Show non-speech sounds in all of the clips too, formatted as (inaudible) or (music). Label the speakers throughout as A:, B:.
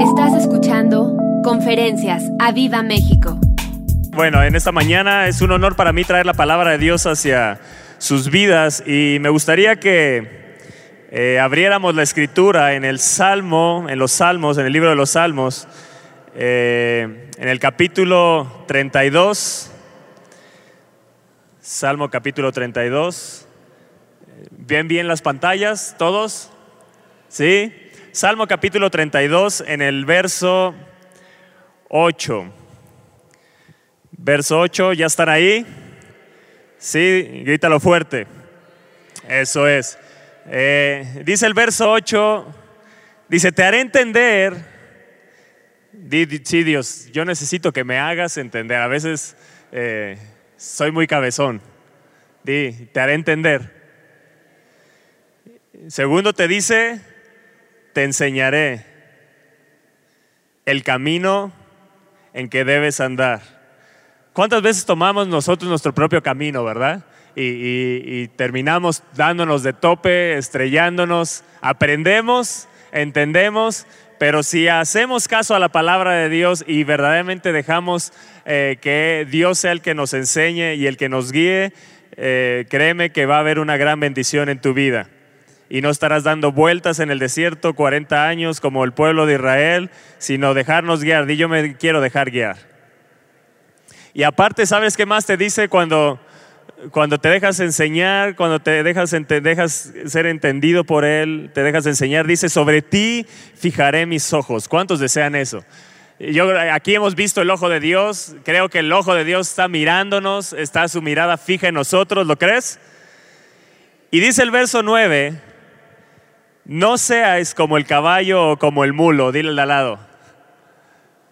A: Estás escuchando Conferencias a Viva México.
B: Bueno, en esta mañana es un honor para mí traer la palabra de Dios hacia sus vidas y me gustaría que eh, abriéramos la escritura en el Salmo, en los Salmos, en el libro de los Salmos, eh, en el capítulo 32, Salmo capítulo 32. ¿Ven bien las pantallas todos? ¿Sí? Salmo capítulo 32 en el verso 8. Verso 8, ¿ya están ahí? Sí, grítalo fuerte. Eso es. Eh, dice el verso 8, dice, te haré entender. sí, Dios, yo necesito que me hagas entender. A veces eh, soy muy cabezón. Di, te haré entender. Segundo te dice, te enseñaré el camino en que debes andar. ¿Cuántas veces tomamos nosotros nuestro propio camino, verdad? Y, terminamos dándonos de tope, estrellándonos, aprendemos, entendemos, pero si hacemos caso a la palabra de Dios y verdaderamente dejamos eh, que Dios sea el que nos enseñe y el que nos guíe, eh, créeme que va a haber una gran bendición en tu vida y no estarás dando vueltas en el desierto 40 años como el pueblo de Israel, sino dejarnos guiar. Di yo me quiero dejar guiar. Y aparte, ¿sabes qué más te dice cuando, cuando te dejas enseñar, cuando te dejas, dejas ser entendido por Él, te dejas enseñar? Dice, sobre ti fijaré mis ojos. ¿Cuántos desean eso? Yo, aquí hemos visto el ojo de Dios, creo que el ojo de Dios está mirándonos, está su mirada fija en nosotros, ¿lo crees? Y dice el verso 9, no seáis como el caballo o como el mulo, dile al lado.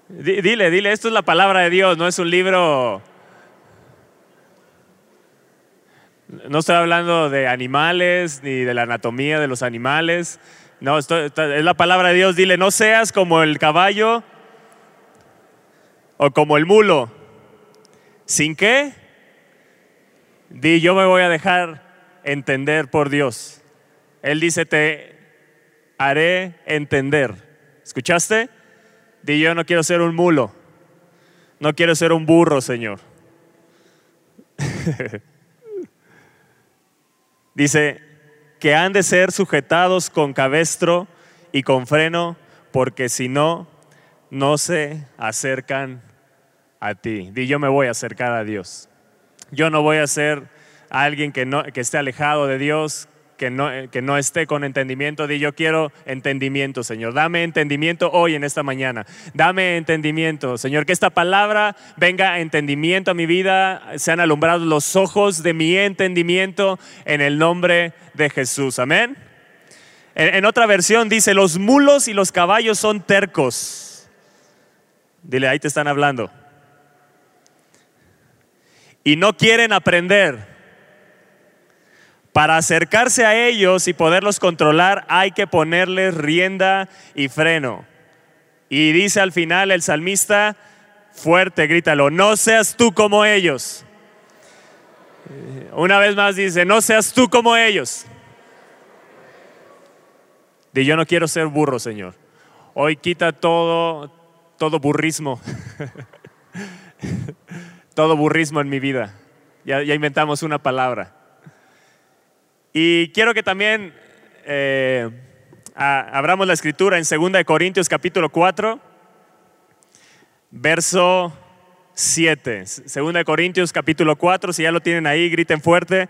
B: Dile, dile, esto es la palabra de Dios, no es un libro... No estoy hablando de animales ni de la anatomía de los animales. No, es la palabra de Dios. Dile, no seas como el caballo o como el mulo. ¿Sin qué? Di, yo me voy a dejar entender por Dios. Él dice, te, haré entender. ¿Escuchaste? Di yo no quiero ser un mulo, no quiero ser un burro, Señor. (laughs) Dice que han de ser sujetados con cabestro y con freno, porque si no, no se acercan a ti. Di yo me voy a acercar a Dios. Yo no voy a ser alguien que, no, que esté alejado de Dios, que no, eh, que no esté con entendimiento, di yo quiero entendimiento, Señor. Dame entendimiento hoy en esta mañana. Dame entendimiento, Señor. Que esta palabra venga entendimiento a mi vida, sean alumbrados los ojos de mi entendimiento en el nombre de Jesús. Amén. En, en otra versión dice, los mulos y los caballos son tercos. Dile, ahí te están hablando. Y no quieren aprender. Para acercarse a ellos y poderlos controlar hay que ponerles rienda y freno. Y dice al final el salmista, fuerte, grítalo, no seas tú como ellos. Una vez más dice, no seas tú como ellos. Y yo no quiero ser burro, Señor. Hoy quita todo, todo burrismo. (laughs) todo burrismo en mi vida. Ya, ya inventamos una palabra. Y quiero que también eh, abramos la escritura en 2 Corintios capítulo 4, verso 7. 2 Corintios capítulo 4, si ya lo tienen ahí, griten fuerte.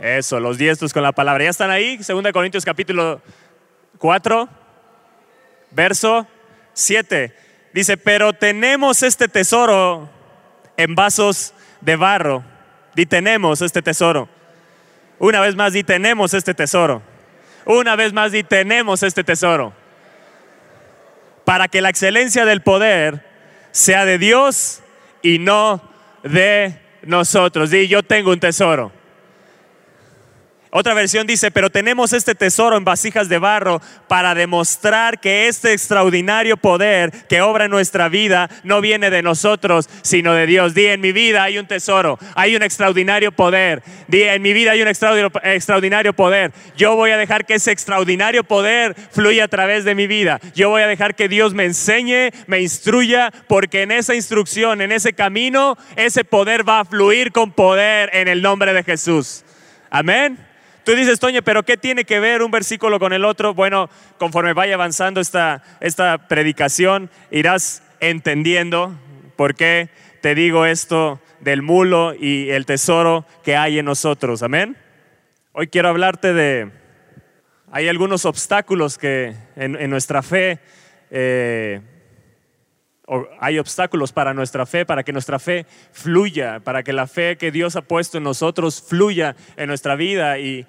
B: Eso, los diestros con la palabra. ¿Ya están ahí? 2 Corintios capítulo 4, verso 7. Dice, pero tenemos este tesoro en vasos de barro. Y tenemos este tesoro una vez más di, tenemos este tesoro. Una vez más di, tenemos este tesoro. Para que la excelencia del poder sea de Dios y no de nosotros. Di, yo tengo un tesoro. Otra versión dice, pero tenemos este tesoro en vasijas de barro para demostrar que este extraordinario poder que obra en nuestra vida no viene de nosotros, sino de Dios. Di, en mi vida hay un tesoro, hay un extraordinario poder. Di, en mi vida hay un extraordinario poder. Yo voy a dejar que ese extraordinario poder fluya a través de mi vida. Yo voy a dejar que Dios me enseñe, me instruya, porque en esa instrucción, en ese camino, ese poder va a fluir con poder en el nombre de Jesús. Amén. Tú dices, Toño, pero ¿qué tiene que ver un versículo con el otro? Bueno, conforme vaya avanzando esta, esta predicación, irás entendiendo por qué te digo esto del mulo y el tesoro que hay en nosotros. Amén. Hoy quiero hablarte de, hay algunos obstáculos que en, nuestra fe eh, hay obstáculos para nuestra fe, para que nuestra fe fluya, para que la fe que Dios ha puesto en nosotros fluya en nuestra vida. Y,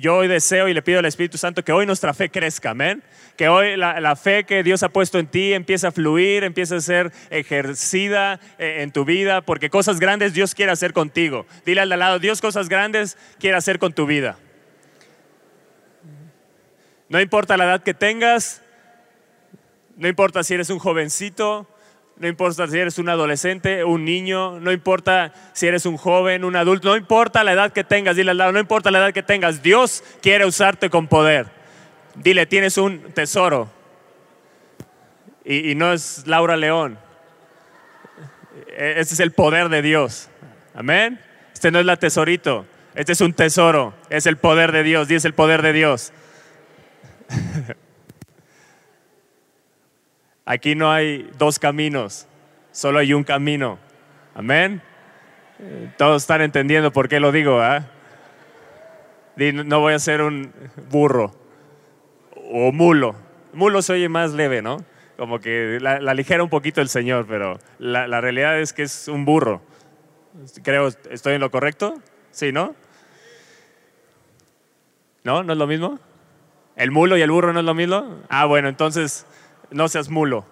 B: yo hoy deseo y le pido al Espíritu Santo que hoy nuestra fe crezca, amén. Que hoy la, fe que Dios ha puesto en ti empiece a fluir, empiece a ser ejercida eh, en tu vida, porque cosas grandes Dios quiere hacer contigo. Dile al lado, Dios cosas grandes quiere hacer con tu vida. No importa la edad que tengas, no importa si eres un jovencito, no importa si eres un adolescente, un niño, no importa si eres un joven, un adulto, no importa la edad que tengas, dile al lado, no importa la edad que tengas, Dios quiere usarte con poder. Dile, tienes un tesoro. Y, no es Laura León. Este es el poder de Dios. Amén. Este no es la tesorito. Este es un tesoro. Es el poder de Dios. Y es el poder de Dios. (laughs) Aquí no hay dos caminos, solo hay un camino. Amén. Todos están entendiendo por qué lo digo. ¿ah? No voy a ser un burro o mulo. Mulo se oye más leve, ¿no? Como que la, ligera un poquito el Señor, pero la, la, realidad es que es un burro. Creo, ¿estoy en lo correcto? Sí, ¿no? ¿No? ¿No es lo mismo? ¿El mulo y el burro no es lo mismo? Ah, bueno, entonces no seas mulo.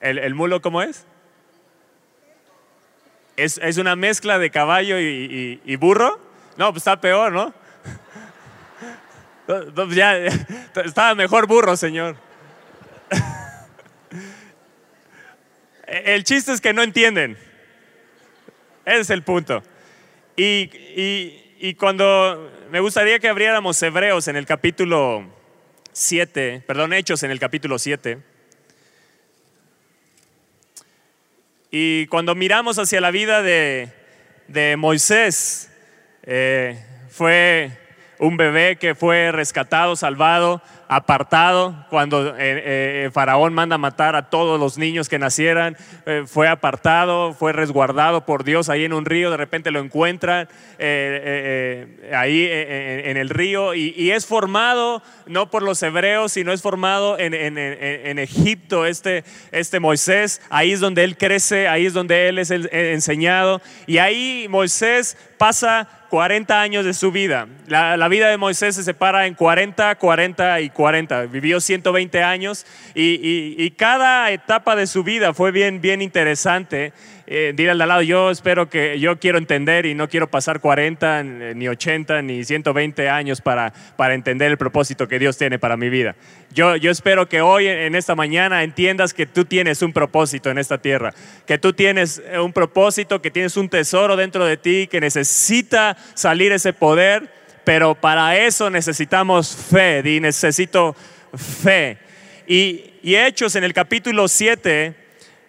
B: ¿El, mulo cómo es? es? una mezcla de caballo y, burro? No, pues está peor, ¿no? (laughs) Ya, (laughs) estaba mejor burro, señor. (laughs) El chiste es que no entienden. Ese es el punto. Y, y cuando me gustaría que abriéramos Hebreos en el capítulo 7, perdón, Hechos en el capítulo 7. Y cuando miramos hacia la vida de, Moisés, eh, fue un bebé que fue rescatado, salvado, apartado cuando eh, eh, Faraón manda matar a todos los niños que nacieran, eh, fue apartado, fue resguardado por Dios ahí en un río, de repente lo encuentran ahí en, el río y, es formado no por los hebreos, sino es formado en, en, Egipto este, este Moisés, ahí es donde él crece, ahí es donde él es enseñado y ahí Moisés pasa 40 años de su vida. La, vida de Moisés se separa en 40, 40 y 40. Vivió 120 años y, cada etapa de su vida fue bien, bien interesante eh, al lado, yo espero que, yo quiero entender y no quiero pasar 40, ni 80, ni 120 años para, para entender el propósito que Dios tiene para mi vida. Yo, yo espero que hoy, en esta mañana, entiendas que tú tienes un propósito en esta tierra, que tú tienes eh, un propósito, que tienes un tesoro dentro de ti, que necesita salir ese poder, pero para eso necesitamos fe, y necesito fe. Y, y Hechos en el capítulo 7 eh, eh,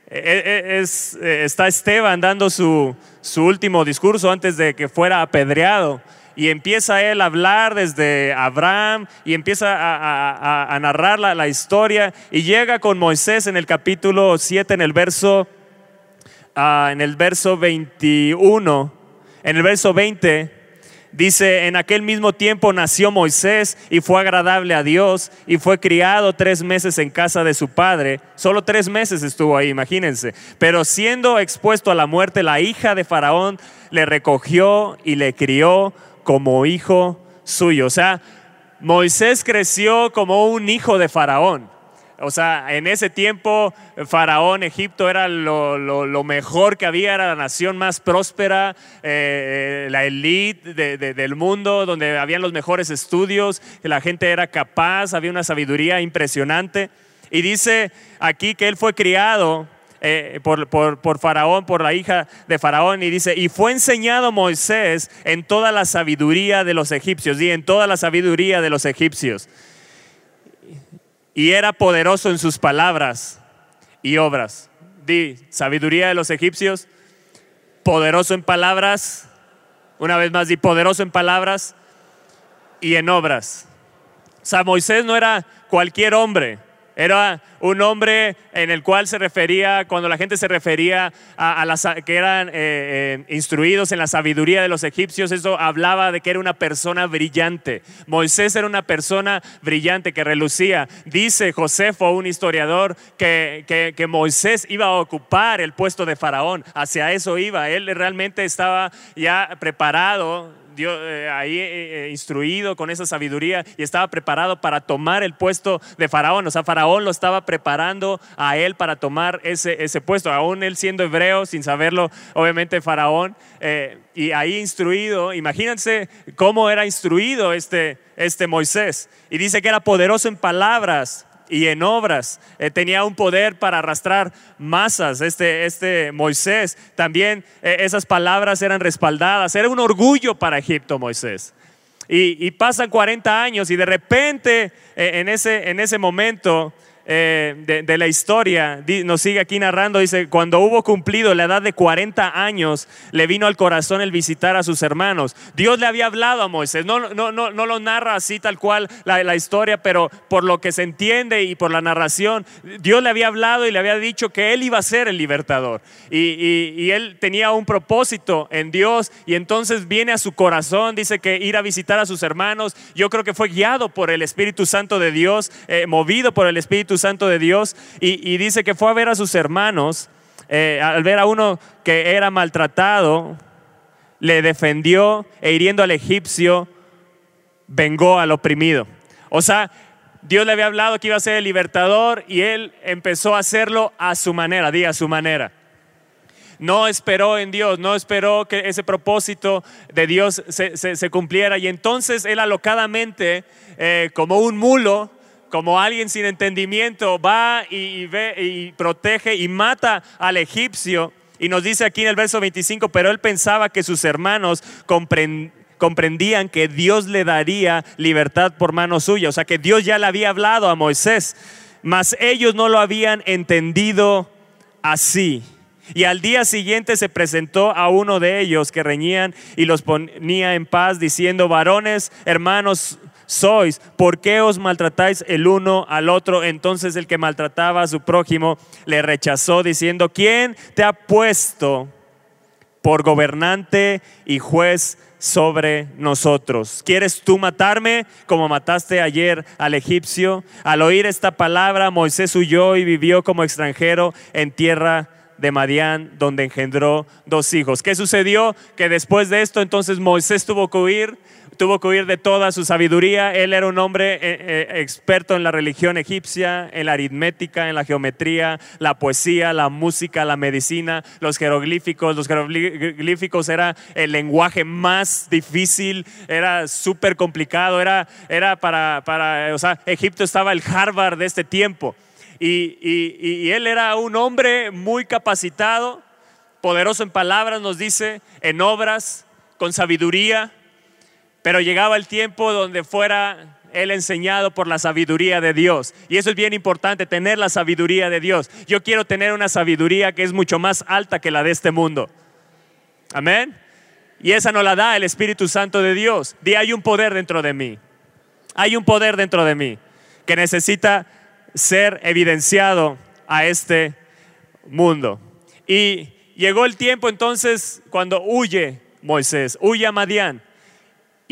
B: es, eh, está Esteban dando su, su último discurso antes de que fuera apedreado. Y empieza él a hablar desde Abraham y empieza a, narrar la, la, historia y llega con Moisés en el capítulo 7, en el verso, ah, en el verso 21, en el verso 20 Dice, en aquel mismo tiempo nació Moisés y fue agradable a Dios y fue criado tres meses en casa de su padre. Solo tres meses estuvo ahí, imagínense. Pero siendo expuesto a la muerte, la hija de Faraón le recogió y le crió como hijo suyo. O sea, Moisés creció como un hijo de Faraón. O sea, en ese tiempo Faraón, Egipto era lo, mejor que había, era la nación más próspera, eh, la elite del mundo, donde habían los mejores estudios, la gente era capaz, había una sabiduría impresionante. Y dice aquí que él fue criado eh, por, por, Faraón, por la hija de Faraón, y dice, y fue enseñado Moisés en toda la sabiduría de los egipcios, y en toda la sabiduría de los egipcios. Y era poderoso en sus palabras y obras. Di, sabiduría de los egipcios, poderoso en palabras, una vez más, di, poderoso en palabras y en obras. O sea, Moisés no era cualquier hombre. Era un hombre en el cual se refería, cuando la gente se refería a, las que eran eh, eh, instruidos en la sabiduría de los egipcios, eso hablaba de que era una persona brillante. Moisés era una persona brillante que relucía. Dice Josefo, un historiador, que, que Moisés iba a ocupar el puesto de faraón. Hacia eso iba. Él realmente estaba ya preparado eh, ahí eh, eh, instruido con esa sabiduría y estaba preparado para tomar el puesto de Faraón. O sea, Faraón lo estaba preparando a él para tomar ese, ese puesto, aún él siendo hebreo, sin saberlo, obviamente Faraón, y ahí instruido, imagínense cómo era instruido este, este Moisés. Y dice que era poderoso en palabras y en obras. Eh, tenía un poder para arrastrar masas. Este, este Moisés también eh, esas palabras eran respaldadas. Era un orgullo para Egipto Moisés. Y, pasan 40 años y de repente eh, en, ese, en ese momento eh, de, la historia, nos sigue aquí narrando, dice, cuando hubo cumplido la edad de 40 años, le vino al corazón el visitar a sus hermanos. Dios le había hablado a Moisés, no, no, no, no lo narra así tal cual la, historia, pero por lo que se entiende y por la narración, Dios le había hablado y le había dicho que él iba a ser el libertador. Y, y él tenía un propósito en Dios y entonces viene a su corazón, dice que ir a visitar a sus hermanos, yo creo que fue guiado por el Espíritu Santo de Dios, eh, movido por el Espíritu Santo de Dios y, dice que fue a ver a sus hermanos, eh, al ver a uno que era maltratado, le defendió e hiriendo al egipcio, vengó al oprimido. O sea, Dios le había hablado que iba a ser el libertador y él empezó a hacerlo a su manera, diga a su manera. No esperó en Dios, no esperó que ese propósito de Dios se, cumpliera y entonces él alocadamente, eh, como un mulo, como alguien sin entendimiento, va y, ve y protege y mata al egipcio. Y nos dice aquí en el verso 25, pero él pensaba que sus hermanos comprendían que Dios le daría libertad por mano suya. O sea, que Dios ya le había hablado a Moisés, mas ellos no lo habían entendido así. Y al día siguiente se presentó a uno de ellos que reñían y los ponía en paz, diciendo, varones, hermanos, sois? ¿Por qué os maltratáis el uno al otro? Entonces el que maltrataba a su prójimo le rechazó diciendo, ¿quién te ha puesto por gobernante y juez sobre nosotros. ¿Quieres tú matarme como mataste ayer al egipcio? Al oír esta palabra, Moisés huyó y vivió como extranjero en tierra de Madián, donde engendró dos hijos. ¿Qué sucedió? Que después de esto, entonces Moisés tuvo que huir tuvo que huir de toda su sabiduría. Él era un hombre eh, eh, experto en la religión egipcia, en la aritmética, en la geometría, la poesía, la música, la medicina, los jeroglíficos. Los jeroglíficos era el lenguaje más difícil, era súper complicado, era, era para, para, o sea, Egipto estaba el Harvard de este tiempo. Y, y él era un hombre muy capacitado, poderoso en palabras, nos dice, en obras, con sabiduría pero llegaba el tiempo donde fuera él enseñado por la sabiduría de Dios. Y eso es bien importante, tener la sabiduría de Dios. Yo quiero tener una sabiduría que es mucho más alta que la de este mundo. Amén. Y esa no la da el Espíritu Santo de Dios. Di, hay un poder dentro de mí. Hay un poder dentro de mí que necesita ser evidenciado a este mundo. Y llegó el tiempo entonces cuando huye Moisés, huye a Madián.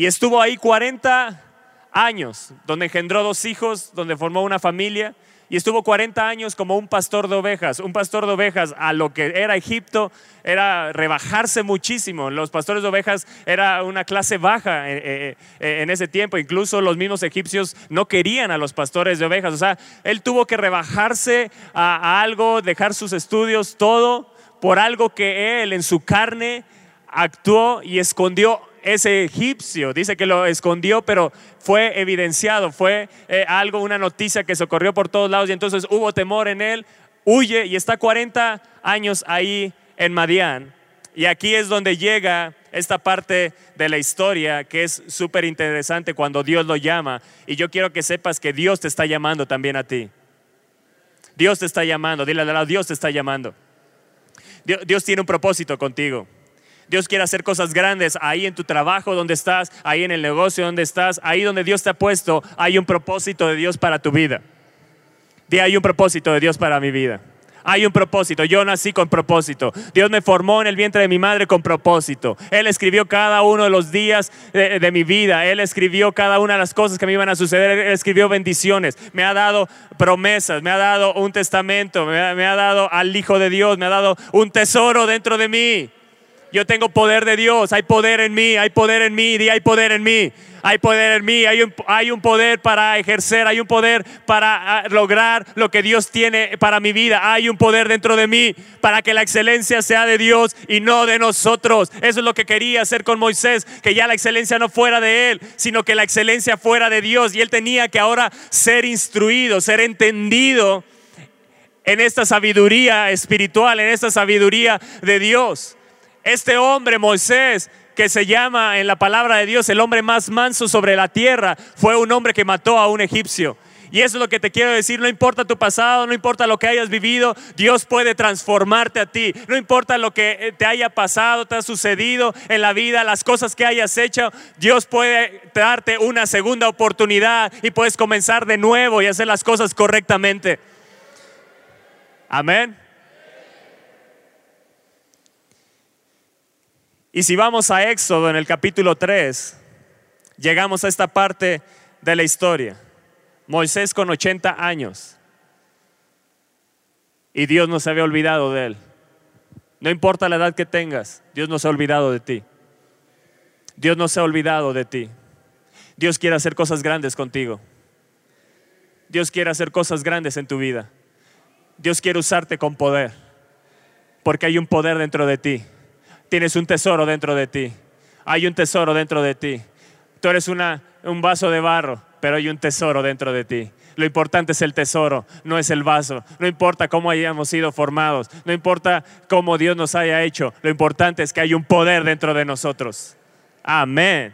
B: Y estuvo ahí 40 años, donde engendró dos hijos, donde formó una familia. y estuvo 40 años como un pastor de ovejas. Un pastor de ovejas a lo que era Egipto era rebajarse muchísimo. Los pastores de ovejas era una clase baja eh, eh, eh, en ese tiempo. Incluso los mismos egipcios no querían a los pastores de ovejas. O sea, él tuvo que rebajarse a, algo, dejar sus estudios, todo, por algo que él en su carne actuó y escondió ese egipcio. Dice que lo escondió, pero fue evidenciado, fue eh, algo, una noticia que se ocurrió por todos lados y entonces hubo temor en él, huye y está 40 años ahí en Madián. Y aquí es donde llega esta parte de la historia que es súper interesante cuando Dios lo llama. Y yo quiero que sepas que Dios te está llamando también a ti. Dios te está llamando, dile a lado, Dios te está llamando. Dios tiene un propósito contigo. Dios quiere hacer cosas grandes ahí en tu trabajo donde estás, ahí en el negocio donde estás, ahí donde Dios te ha puesto, hay un propósito de Dios para tu vida. Di, hay un propósito de Dios para mi vida. Hay un propósito. Yo nací con propósito. Dios me formó en el vientre de mi madre con propósito. Él escribió cada uno de los días de, mi vida. Él escribió cada una de las cosas que me iban a suceder. Él escribió bendiciones. Me ha dado promesas. Me ha dado un testamento. Me ha dado al Hijo de Dios. Me ha dado un tesoro dentro de mí. Yo tengo poder de Dios, hay poder en mí, hay poder en mí, y hay poder en mí, hay poder en mí, hay un, hay un poder para ejercer, hay un poder para ah, lograr lo que Dios tiene para mi vida, hay un poder dentro de mí para que la excelencia sea de Dios y no de nosotros. Eso es lo que quería hacer con Moisés, que ya la excelencia no fuera de él, sino que la excelencia fuera de Dios y él tenía que ahora ser instruido, ser entendido en esta sabiduría espiritual, en esta sabiduría de Dios. Este hombre, Moisés, que se llama en la palabra de Dios el hombre más manso sobre la tierra, fue un hombre que mató a un egipcio. Y eso es lo que te quiero decir, no importa tu pasado, no importa lo que hayas vivido, Dios puede transformarte a ti. No importa lo que eh, te haya pasado, te ha sucedido en la vida, las cosas que hayas hecho, Dios puede darte una segunda oportunidad y puedes comenzar de nuevo y hacer las cosas correctamente. Amén. Y si vamos a Éxodo en el capítulo 3, llegamos a esta parte de la historia. Moisés con 80 años. Y Dios no se había olvidado de él. No importa la edad que tengas, Dios no se ha olvidado de ti. Dios no se ha olvidado de ti. Dios quiere hacer cosas grandes contigo. Dios quiere hacer cosas grandes en tu vida. Dios quiere usarte con poder. Porque hay un poder dentro de ti tienes un tesoro dentro de ti. Hay un tesoro dentro de ti. Tú eres un vaso de barro, pero hay un tesoro dentro de ti. Lo importante es el tesoro, no es el vaso. No importa cómo hayamos sido formados, no importa cómo Dios nos haya hecho. Lo importante es que hay un poder dentro de nosotros. Amén.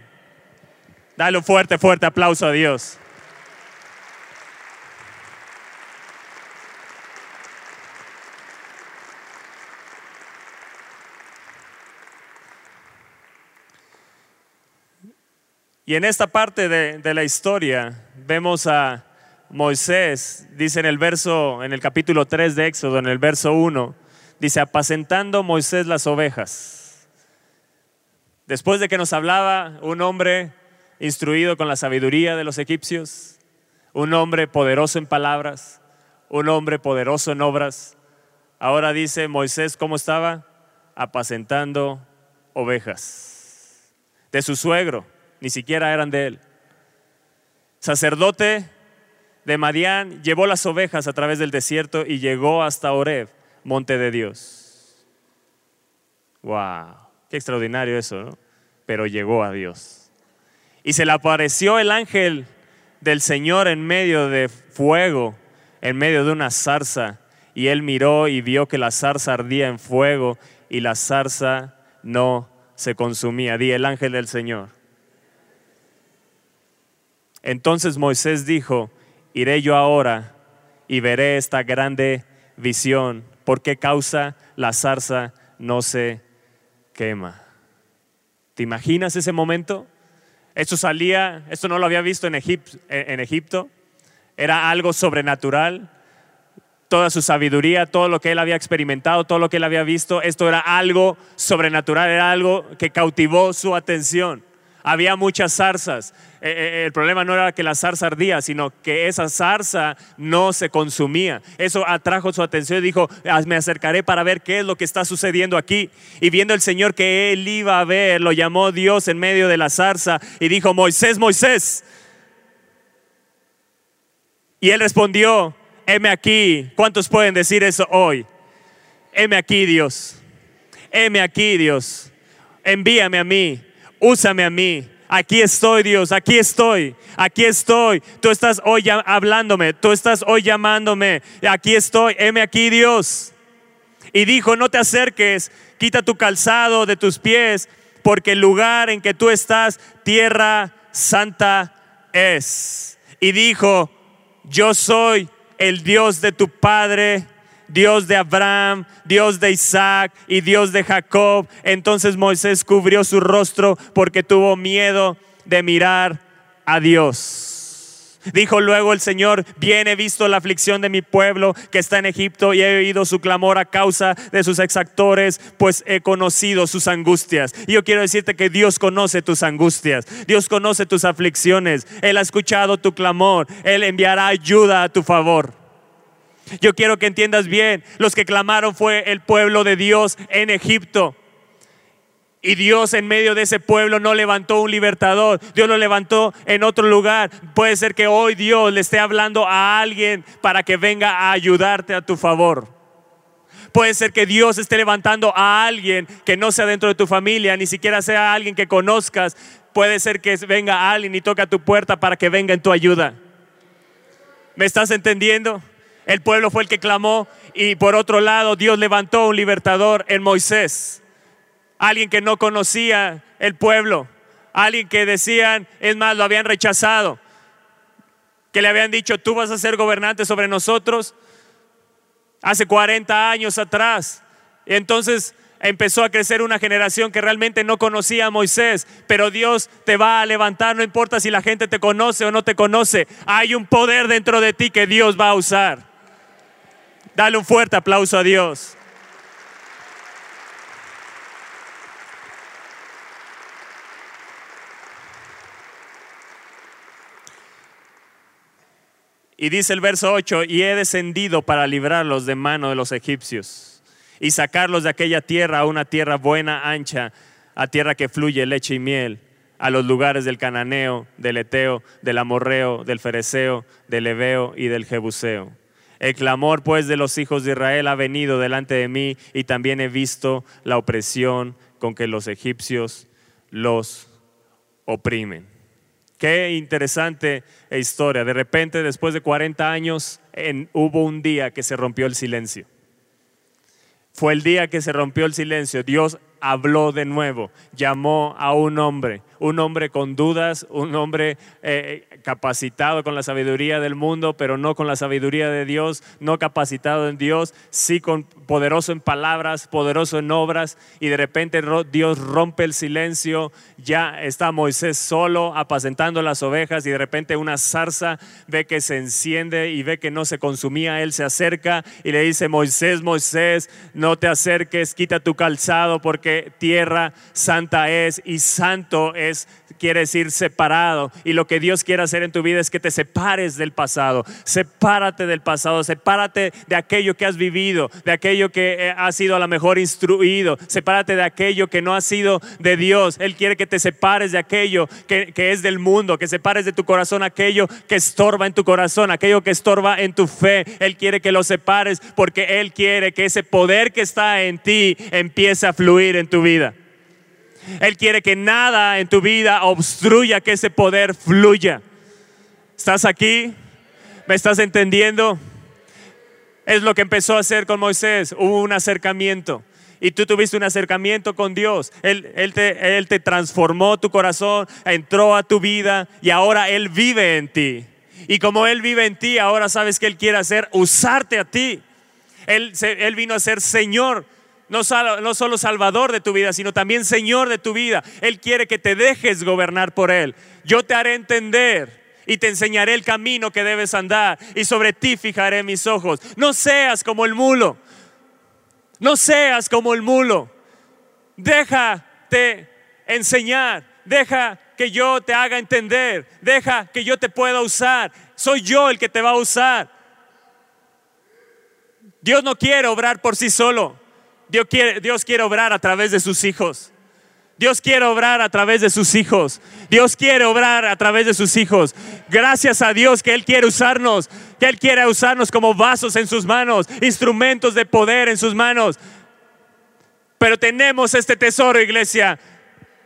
B: Dale un fuerte, fuerte aplauso a Dios. Y en esta parte de, la historia vemos a Moisés, dice en el verso, en el capítulo 3 de Éxodo, en el verso 1, dice, apacentando Moisés las ovejas. Después de que nos hablaba un hombre instruido con la sabiduría de los egipcios, un hombre poderoso en palabras, un hombre poderoso en obras, ahora dice Moisés, ¿cómo estaba? Apacentando ovejas de su suegro ni siquiera eran de él. Sacerdote de Madián llevó las ovejas a través del desierto y llegó hasta Oreb, monte de Dios. ¡Wow! Qué extraordinario eso. Pero llegó a Dios. Y se le apareció el ángel del Señor en medio de fuego, en medio de una zarza. Y él miró y vio que la zarza ardía en fuego y la zarza no se consumía. Di el ángel del Señor. Entonces Moisés dijo, iré yo ahora y veré esta grande visión, por qué causa la zarza no se quema. ¿Te imaginas ese momento? Esto salía, esto no lo había visto en en Egipto. Era algo sobrenatural. Toda su sabiduría, todo lo que él había experimentado, todo lo que él había visto, esto era algo sobrenatural, era algo que cautivó su atención Había muchas zarzas. Eh, eh, el problema no era que la zarza ardía, sino que esa zarza no se consumía. Eso atrajo su atención y dijo, "Ah, me acercaré para ver qué es lo que está sucediendo aquí. Y viendo el Señor que él iba a ver, lo llamó Dios en medio de la zarza y dijo, Moisés, Moisés. Y él respondió, heme aquí. ¿Cuántos pueden decir eso hoy? Heme aquí, Dios. Heme aquí, Dios. Envíame a mí. Úsame a mí. Aquí estoy, Dios. Aquí estoy. Aquí estoy. Tú estás hoy hablándome. Tú estás hoy llamándome. Aquí estoy. Heme aquí, Dios. Y dijo, no te acerques, quita tu calzado de tus pies, porque el lugar en que tú estás, tierra santa es. Y dijo, yo soy el Dios de tu padre, Dios de Abraham, Dios de Isaac y Dios de Jacob. Entonces Moisés cubrió su rostro porque tuvo miedo de mirar a Dios. Dijo luego el Señor, bien he visto la aflicción de mi pueblo que está en Egipto y he oído su clamor a causa de sus exactores, pues he conocido sus angustias. Y yo quiero decirte que Dios conoce tus angustias, Dios conoce tus aflicciones, Él ha escuchado tu clamor, Él enviará ayuda a tu favor. Yo quiero que entiendas bien, los que clamaron fue el pueblo de Dios en Egipto. Y Dios en medio de ese pueblo no levantó un libertador, Dios lo levantó en otro lugar. Puede ser que hoy Dios le esté hablando a alguien para que venga a ayudarte a tu favor. Puede ser que Dios esté levantando a alguien que no sea dentro de tu familia, ni siquiera sea alguien que conozcas. Puede ser que venga alguien y toque a tu puerta para que venga en tu ayuda. ¿Me estás entendiendo? El pueblo fue el que clamó y por otro lado Dios levantó un libertador en Moisés alguien que no conocía el pueblo, alguien que decían, es más, lo habían rechazado, que le habían dicho, tú vas a ser gobernante sobre nosotros, hace 40 años atrás. Y entonces empezó a crecer una generación que realmente no conocía a Moisés, pero Dios te va a levantar, no importa si la gente te conoce o no te conoce, hay un poder dentro de ti que Dios va a usar. Dale un fuerte aplauso a Dios. Y dice el verso 8, y he descendido para librarlos de mano de los egipcios y sacarlos de aquella tierra a una tierra buena, ancha, a tierra que fluye leche y miel, a los lugares del cananeo, del eteo, del amorreo, del fereceo, del ebeo y del jebuseo. El clamor pues de los hijos de Israel ha venido delante de mí y también he visto la opresión con que los egipcios los oprimen. Qué interesante historia. De repente, después de 40 años, hubo un día que se rompió el silencio. Fue el día que se rompió el silencio. Dios habló de nuevo, llamó a un hombre, un hombre con dudas, un hombre eh, capacitado con la sabiduría del mundo, pero no con la sabiduría de Dios, no capacitado en Dios, sí con poderoso en palabras, poderoso en obras, y de repente Dios rompe el silencio, ya está Moisés solo apacentando las ovejas y de repente una zarza ve que se enciende y ve que no se consumía, él se acerca y le dice, Moisés, Moisés, no te acerques, quita tu calzado porque tierra santa es y santo es, quiere decir separado. Y lo que Dios quiere hacer en tu vida es que te separes del pasado, sepárate del pasado, sepárate de aquello que has vivido, de aquello que eh, has sido a lo mejor instruido, sepárate de aquello que no ha sido de Dios. Él quiere que te separes de aquello que, que es del mundo, que separes de tu corazón aquello que estorba en tu corazón, aquello que estorba en tu fe. Él quiere que lo separes porque Él quiere que ese poder que está en ti empiece a fluir en tu vida. Él quiere que nada en tu vida obstruya que ese poder fluya. ¿Estás aquí? ¿Me estás entendiendo? Es lo que empezó a hacer con Moisés. Hubo un acercamiento. Y tú tuviste un acercamiento con Dios. Él, él, te, él te transformó tu corazón, entró a tu vida y ahora Él vive en ti. Y como Él vive en ti, ahora sabes que Él quiere hacer, usarte a ti. Él, él vino a ser Señor, no, no solo Salvador de tu vida, sino también Señor de tu vida. Él quiere que te dejes gobernar por Él. Yo te haré entender y te enseñaré el camino que debes andar y sobre ti fijaré mis ojos. No seas como el mulo, no seas como el mulo. Déjate enseñar, deja que yo te haga entender. Deja que yo te pueda usar. Soy yo el que te va a usar. Dios no quiere obrar por sí solo. Dios quiere, Dios quiere obrar a través de sus hijos. Dios quiere obrar a través de sus hijos. Dios quiere obrar a través de sus hijos. Gracias a Dios que Él quiere usarnos, que Él quiere usarnos como vasos en sus manos, instrumentos de poder en sus manos. Pero tenemos este tesoro, iglesia.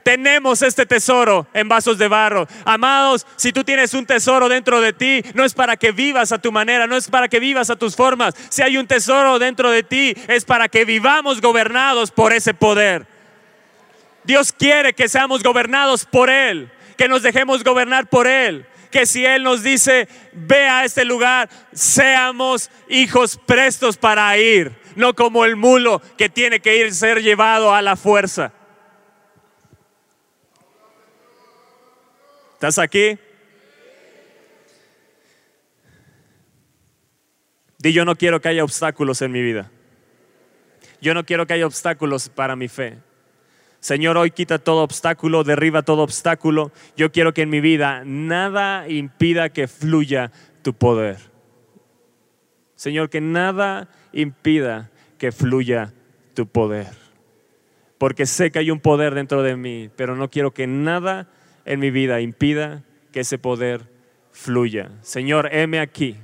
B: Tenemos este tesoro en vasos de barro. Amados, si tú tienes un tesoro dentro de ti, no es para que vivas a tu manera, no es para que vivas a tus formas. Si hay un tesoro dentro de ti, es para que vivamos gobernados por ese poder. Dios quiere que seamos gobernados por Él, que nos dejemos gobernar por Él. Que si Él nos dice, ve a este lugar, seamos hijos prestos para ir, no como el mulo que tiene que ir ser llevado a la fuerza. ¿Estás aquí? Di, yo no quiero que haya obstáculos en mi vida. Yo no quiero que haya obstáculos para mi fe. Señor, hoy quita todo obstáculo, derriba todo obstáculo. Yo quiero que en mi vida nada impida que fluya tu poder. Señor, que nada impida que fluya tu poder. Porque sé que hay un poder dentro de mí, pero no quiero que nada en mi vida impida que ese poder fluya. Señor, heme aquí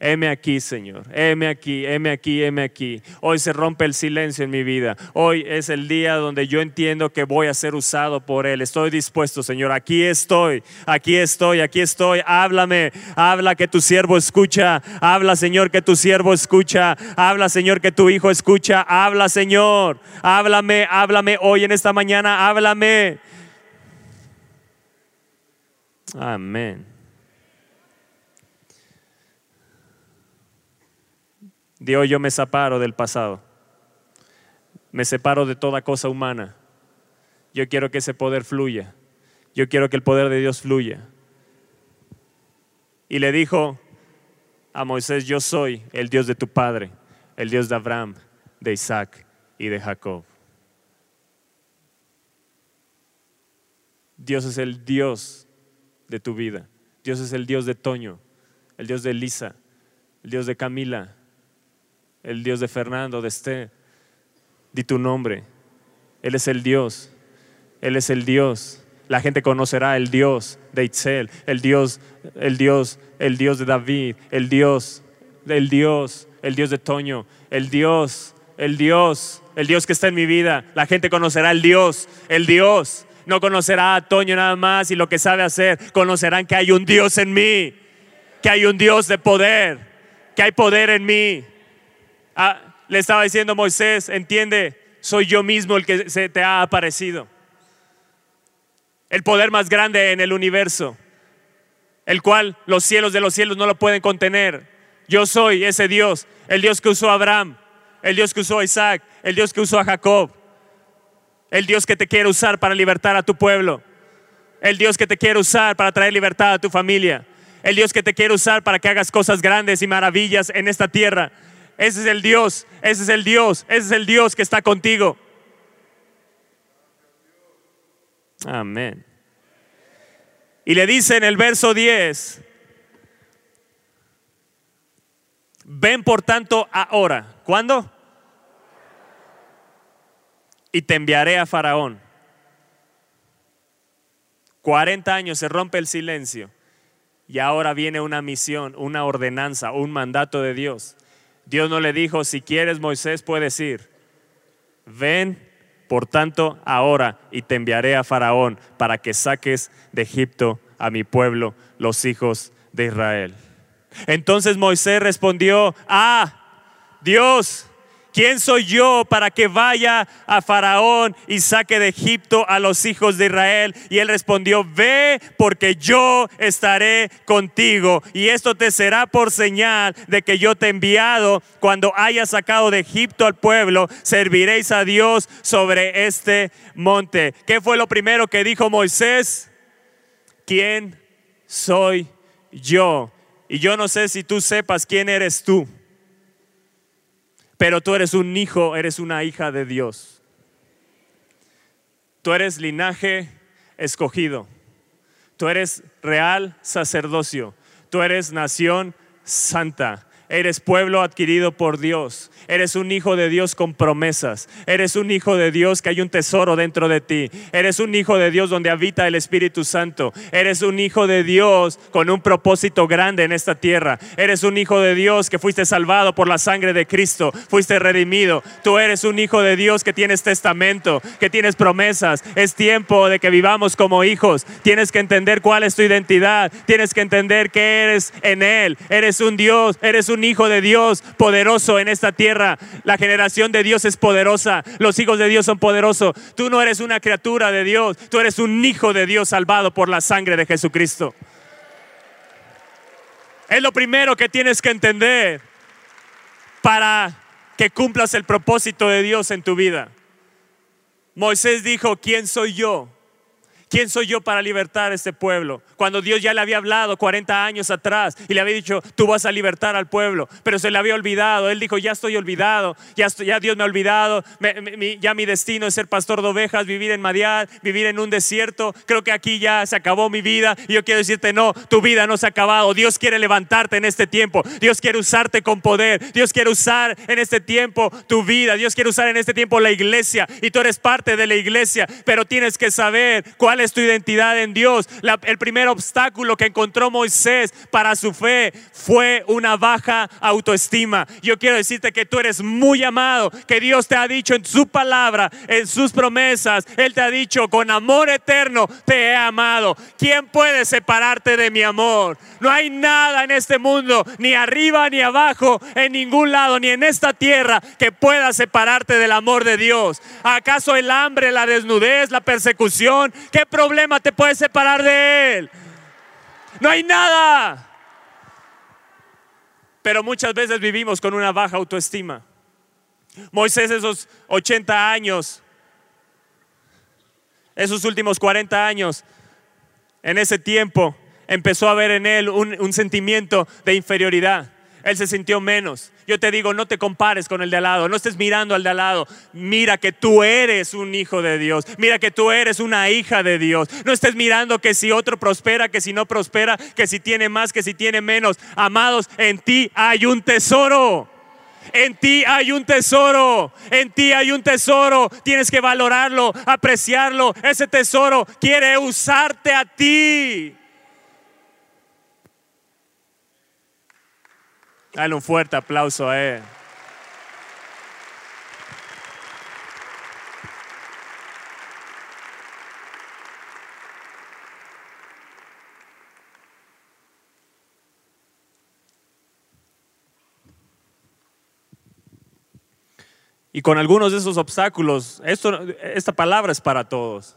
B: heme aquí, Señor, heme aquí, heme aquí, heme aquí. Hoy se rompe el silencio en mi vida. Hoy es el día donde yo entiendo que voy a ser usado por Él. Estoy dispuesto, Señor. Aquí estoy, aquí estoy, aquí estoy. Háblame, habla que tu siervo escucha. Habla, Señor, que tu siervo escucha. Habla, Señor, que tu hijo escucha. Habla, Señor. Háblame, háblame hoy en esta mañana. Háblame. Amén. Dios, yo me separo del pasado. Me separo de toda cosa humana. Yo quiero que ese poder fluya. Yo quiero que el poder de Dios fluya. Y le dijo a Moisés, yo soy el Dios de tu padre, el Dios de Abraham, de Isaac y de Jacob. Dios es el Dios de tu vida. Dios es el Dios de Toño, el Dios de Elisa, el Dios de Camila, el Dios de Fernando, de Esté. Di tu nombre. Él es el Dios. Él es el Dios. La gente conocerá el Dios de Itzel, el Dios, el Dios, el Dios de David, el Dios, el Dios, el Dios de Toño, el Dios, el Dios, el Dios que está en mi vida. La gente conocerá el Dios, el Dios. No conocerá a Toño nada más y lo que sabe hacer. Conocerán que hay un Dios en mí, que hay un Dios de poder, que hay poder en mí. Ah, le estaba diciendo Moisés, entiende, soy yo mismo el que se te ha aparecido. El poder más grande en el universo, el cual los cielos de los cielos no lo pueden contener. Yo soy ese Dios, el Dios que usó a Abraham, el Dios que usó a Isaac, el Dios que usó a Jacob, el Dios que te quiere usar para libertar a tu pueblo, el Dios que te quiere usar para traer libertad a tu familia, el Dios que te quiere usar para que hagas cosas grandes y maravillas en esta tierra. Ese es el Dios, ese es el Dios, ese es el Dios que está contigo. Amén. Y le dice en el verso 10, ven por tanto ahora. ¿Cuándo? Y te enviaré a Faraón. 40 años se rompe el silencio y ahora viene una misión, una ordenanza, un mandato de Dios. Dios no le dijo, si quieres Moisés puedes ir. Ven, por tanto, ahora y te enviaré a Faraón para que saques de Egipto a mi pueblo, los hijos de Israel. Entonces Moisés respondió, ah, Dios, ¿Quién soy yo para que vaya a Faraón y saque de Egipto a los hijos de Israel? Y él respondió, ve porque yo estaré contigo. Y esto te será por señal de que yo te he enviado. Cuando haya sacado de Egipto al pueblo, serviréis a Dios sobre este monte. ¿Qué fue lo primero que dijo Moisés? ¿Quién soy yo? Y yo no sé si tú sepas quién eres tú pero tú eres un hijo, eres una hija de Dios. Tú eres linaje escogido. tú eres real sacerdocio, tú eres nación santa, eres pueblo adquirido por Dios, Eres un hijo de Dios con promesas. Eres un hijo de Dios que hay un tesoro dentro de ti. Eres un hijo de Dios donde habita el Espíritu Santo. Eres un hijo de Dios con un propósito grande en esta tierra. Eres un hijo de Dios que fuiste salvado por la sangre de Cristo. Fuiste redimido. Tú eres un hijo de Dios que tienes testamento, que tienes promesas. Es tiempo de que vivamos como hijos. Tienes que entender cuál es tu identidad. Tienes que entender que eres en Él. Eres un Dios, eres un hijo de Dios poderoso en esta tierra la generación de Dios es poderosa. Los hijos de Dios son poderosos. Tú no eres una criatura de Dios. Tú eres un hijo de Dios salvado por la sangre de Jesucristo. Es lo primero que tienes que entender para que cumplas el propósito de Dios en tu vida. Moisés dijo, ¿quién soy yo? ¿Quién soy yo para libertar a este pueblo? Cuando Dios ya le había hablado 40 años atrás y le había dicho, tú vas a libertar al pueblo, pero se le había olvidado. Él dijo, ya estoy olvidado, ya, Dios me ha olvidado, ya mi destino es ser pastor de ovejas, vivir en Madián, vivir en un desierto. Creo que aquí ya se acabó mi vida y yo quiero decirte, no, tu vida no se ha acabado. Dios quiere levantarte en este tiempo. Dios quiere usarte con poder. Dios quiere usar en este tiempo tu vida. Dios quiere usar en este tiempo la iglesia y tú eres parte de la iglesia, pero tienes que saber cuál es tu identidad en Dios? el primer obstáculo que encontró Moisés para su fe fue una baja autoestima. Yo quiero decirte que tú eres muy amado, que Dios te ha dicho en su palabra, en sus promesas, Él te ha dicho, con amor eterno te he amado. ¿Quién puede separarte de mi amor? No hay nada en este mundo, ni arriba ni abajo, en ningún lado, ni en esta tierra, que pueda separarte del amor de Dios. ¿Acaso el hambre, la desnudez, la persecución? ¿Qué problema te puede separar de Él? No hay nada. Pero muchas veces vivimos con una baja autoestima. Moisés esos 80 años, esos últimos 40 años, en ese tiempo empezó a ver en él un, un sentimiento de inferioridad. Él se sintió menos. Yo te digo, no te compares con el de al lado, no estés mirando al de al lado. Mira que tú eres un hijo de Dios. Mira que tú eres una hija de Dios. No estés mirando que si otro prospera, que si no prospera, que si tiene más, que si tiene menos. Amados, en ti hay un tesoro. En ti hay un tesoro, en ti hay un tesoro, tienes que valorarlo, apreciarlo. Ese tesoro quiere usarte a ti. Dale un fuerte aplauso a. Y con algunos de esos obstáculos, esta palabra es para todos.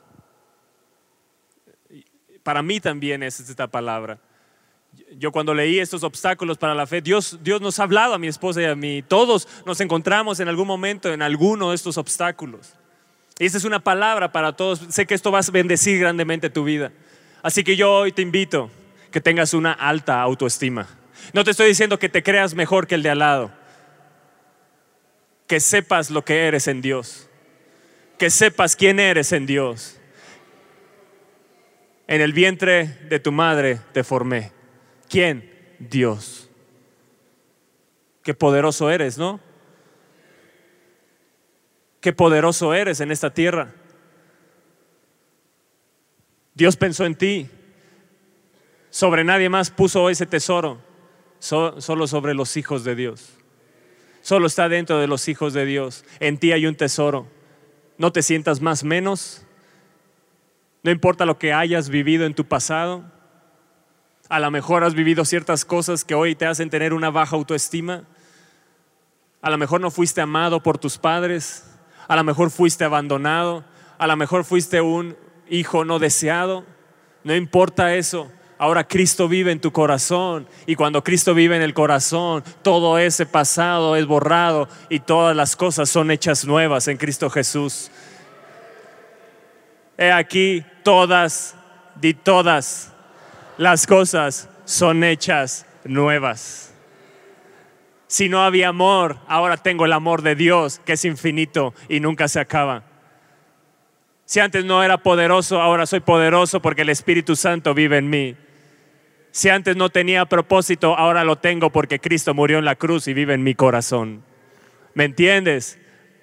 B: Para mí también es esta palabra yo cuando leí estos obstáculos para la fe, Dios, Dios nos ha hablado a mi esposa y a mí. Todos nos encontramos en algún momento en alguno de estos obstáculos. Y esta es una palabra para todos. Sé que esto va a bendecir grandemente tu vida. Así que yo hoy te invito que tengas una alta autoestima. No te estoy diciendo que te creas mejor que el de al lado. Que sepas lo que eres en Dios. Que sepas quién eres en Dios. En el vientre de tu madre te formé ¿Quién? Dios. Qué poderoso eres, ¿no? Qué poderoso eres en esta tierra. Dios pensó en ti. Sobre nadie más puso ese tesoro. solo sobre los hijos de Dios. Solo está dentro de los hijos de Dios. En ti hay un tesoro. No te sientas más menos. No importa lo que hayas vivido en tu pasado. A lo mejor has vivido ciertas cosas que hoy te hacen tener una baja autoestima. A lo mejor no fuiste amado por tus padres. A lo mejor fuiste abandonado. A lo mejor fuiste un hijo no deseado. No importa eso. Ahora Cristo vive en tu corazón y cuando Cristo vive en el corazón, todo ese pasado es borrado y todas las cosas son hechas nuevas en Cristo Jesús. He aquí todas, di todas las cosas son hechas nuevas. Si no había amor, ahora tengo el amor de Dios que es infinito y nunca se acaba. Si antes no era poderoso, ahora soy poderoso porque el Espíritu Santo vive en mí. Si antes no tenía propósito, ahora lo tengo porque Cristo murió en la cruz y vive en mi corazón. ¿Me entiendes?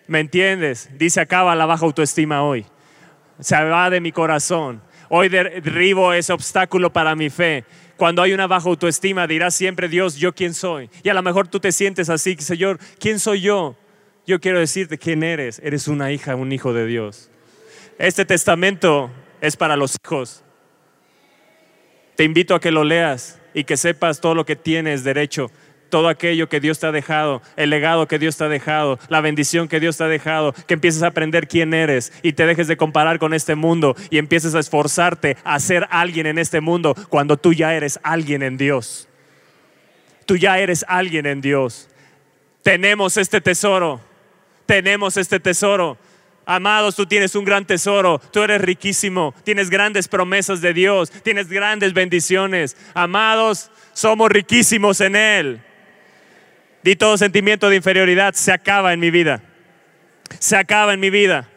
B: ¿Me entiendes? Dice acaba la baja autoestima hoy. Se va de mi corazón. Hoy derribo ese obstáculo para mi fe. Cuando hay una baja autoestima, dirás siempre, Dios, ¿yo quién soy? Y a lo mejor tú te sientes así, Señor, ¿quién soy yo? Yo quiero decirte quién eres. Eres una hija, un hijo de Dios. Este testamento es para los hijos. Te invito a que lo leas y que sepas todo lo que tienes derecho, todo aquello que Dios te ha dejado, el legado que Dios te ha dejado, la bendición que Dios te ha dejado, que empieces a aprender quién eres y te dejes de comparar con este mundo y empieces a esforzarte a ser alguien en este mundo cuando tú ya eres alguien en Dios. Tú ya eres alguien en Dios. Tenemos este tesoro, tenemos este tesoro Amados, tú tienes un gran tesoro, tú eres riquísimo, tienes grandes promesas de Dios, tienes grandes bendiciones. Amados, somos riquísimos en Él. Di todo sentimiento de inferioridad, se acaba en mi vida. Se acaba en mi vida.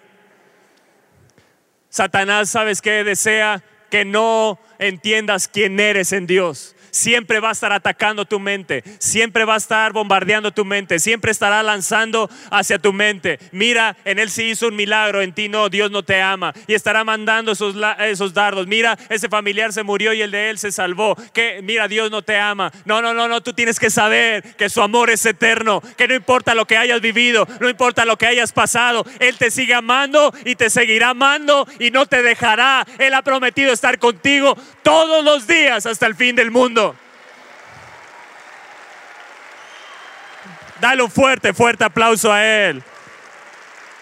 B: Satanás, ¿sabes qué? Desea que no entiendas quién eres en Dios siempre va a estar atacando tu mente, siempre va a estar bombardeando tu mente, siempre estará lanzando hacia tu mente. Mira, en él sí hizo un milagro, en ti no, Dios no te ama y estará mandando esos, esos dardos. Mira, ese familiar se murió y el de él se salvó. Que mira, Dios no te ama. No, no, no, no, tú tienes que saber que su amor es eterno, que no importa lo que hayas vivido, no importa lo que hayas pasado, él te sigue amando y te seguirá amando y no te dejará. Él ha prometido estar contigo todos los días hasta el fin del mundo. Dale un fuerte, fuerte aplauso a Él.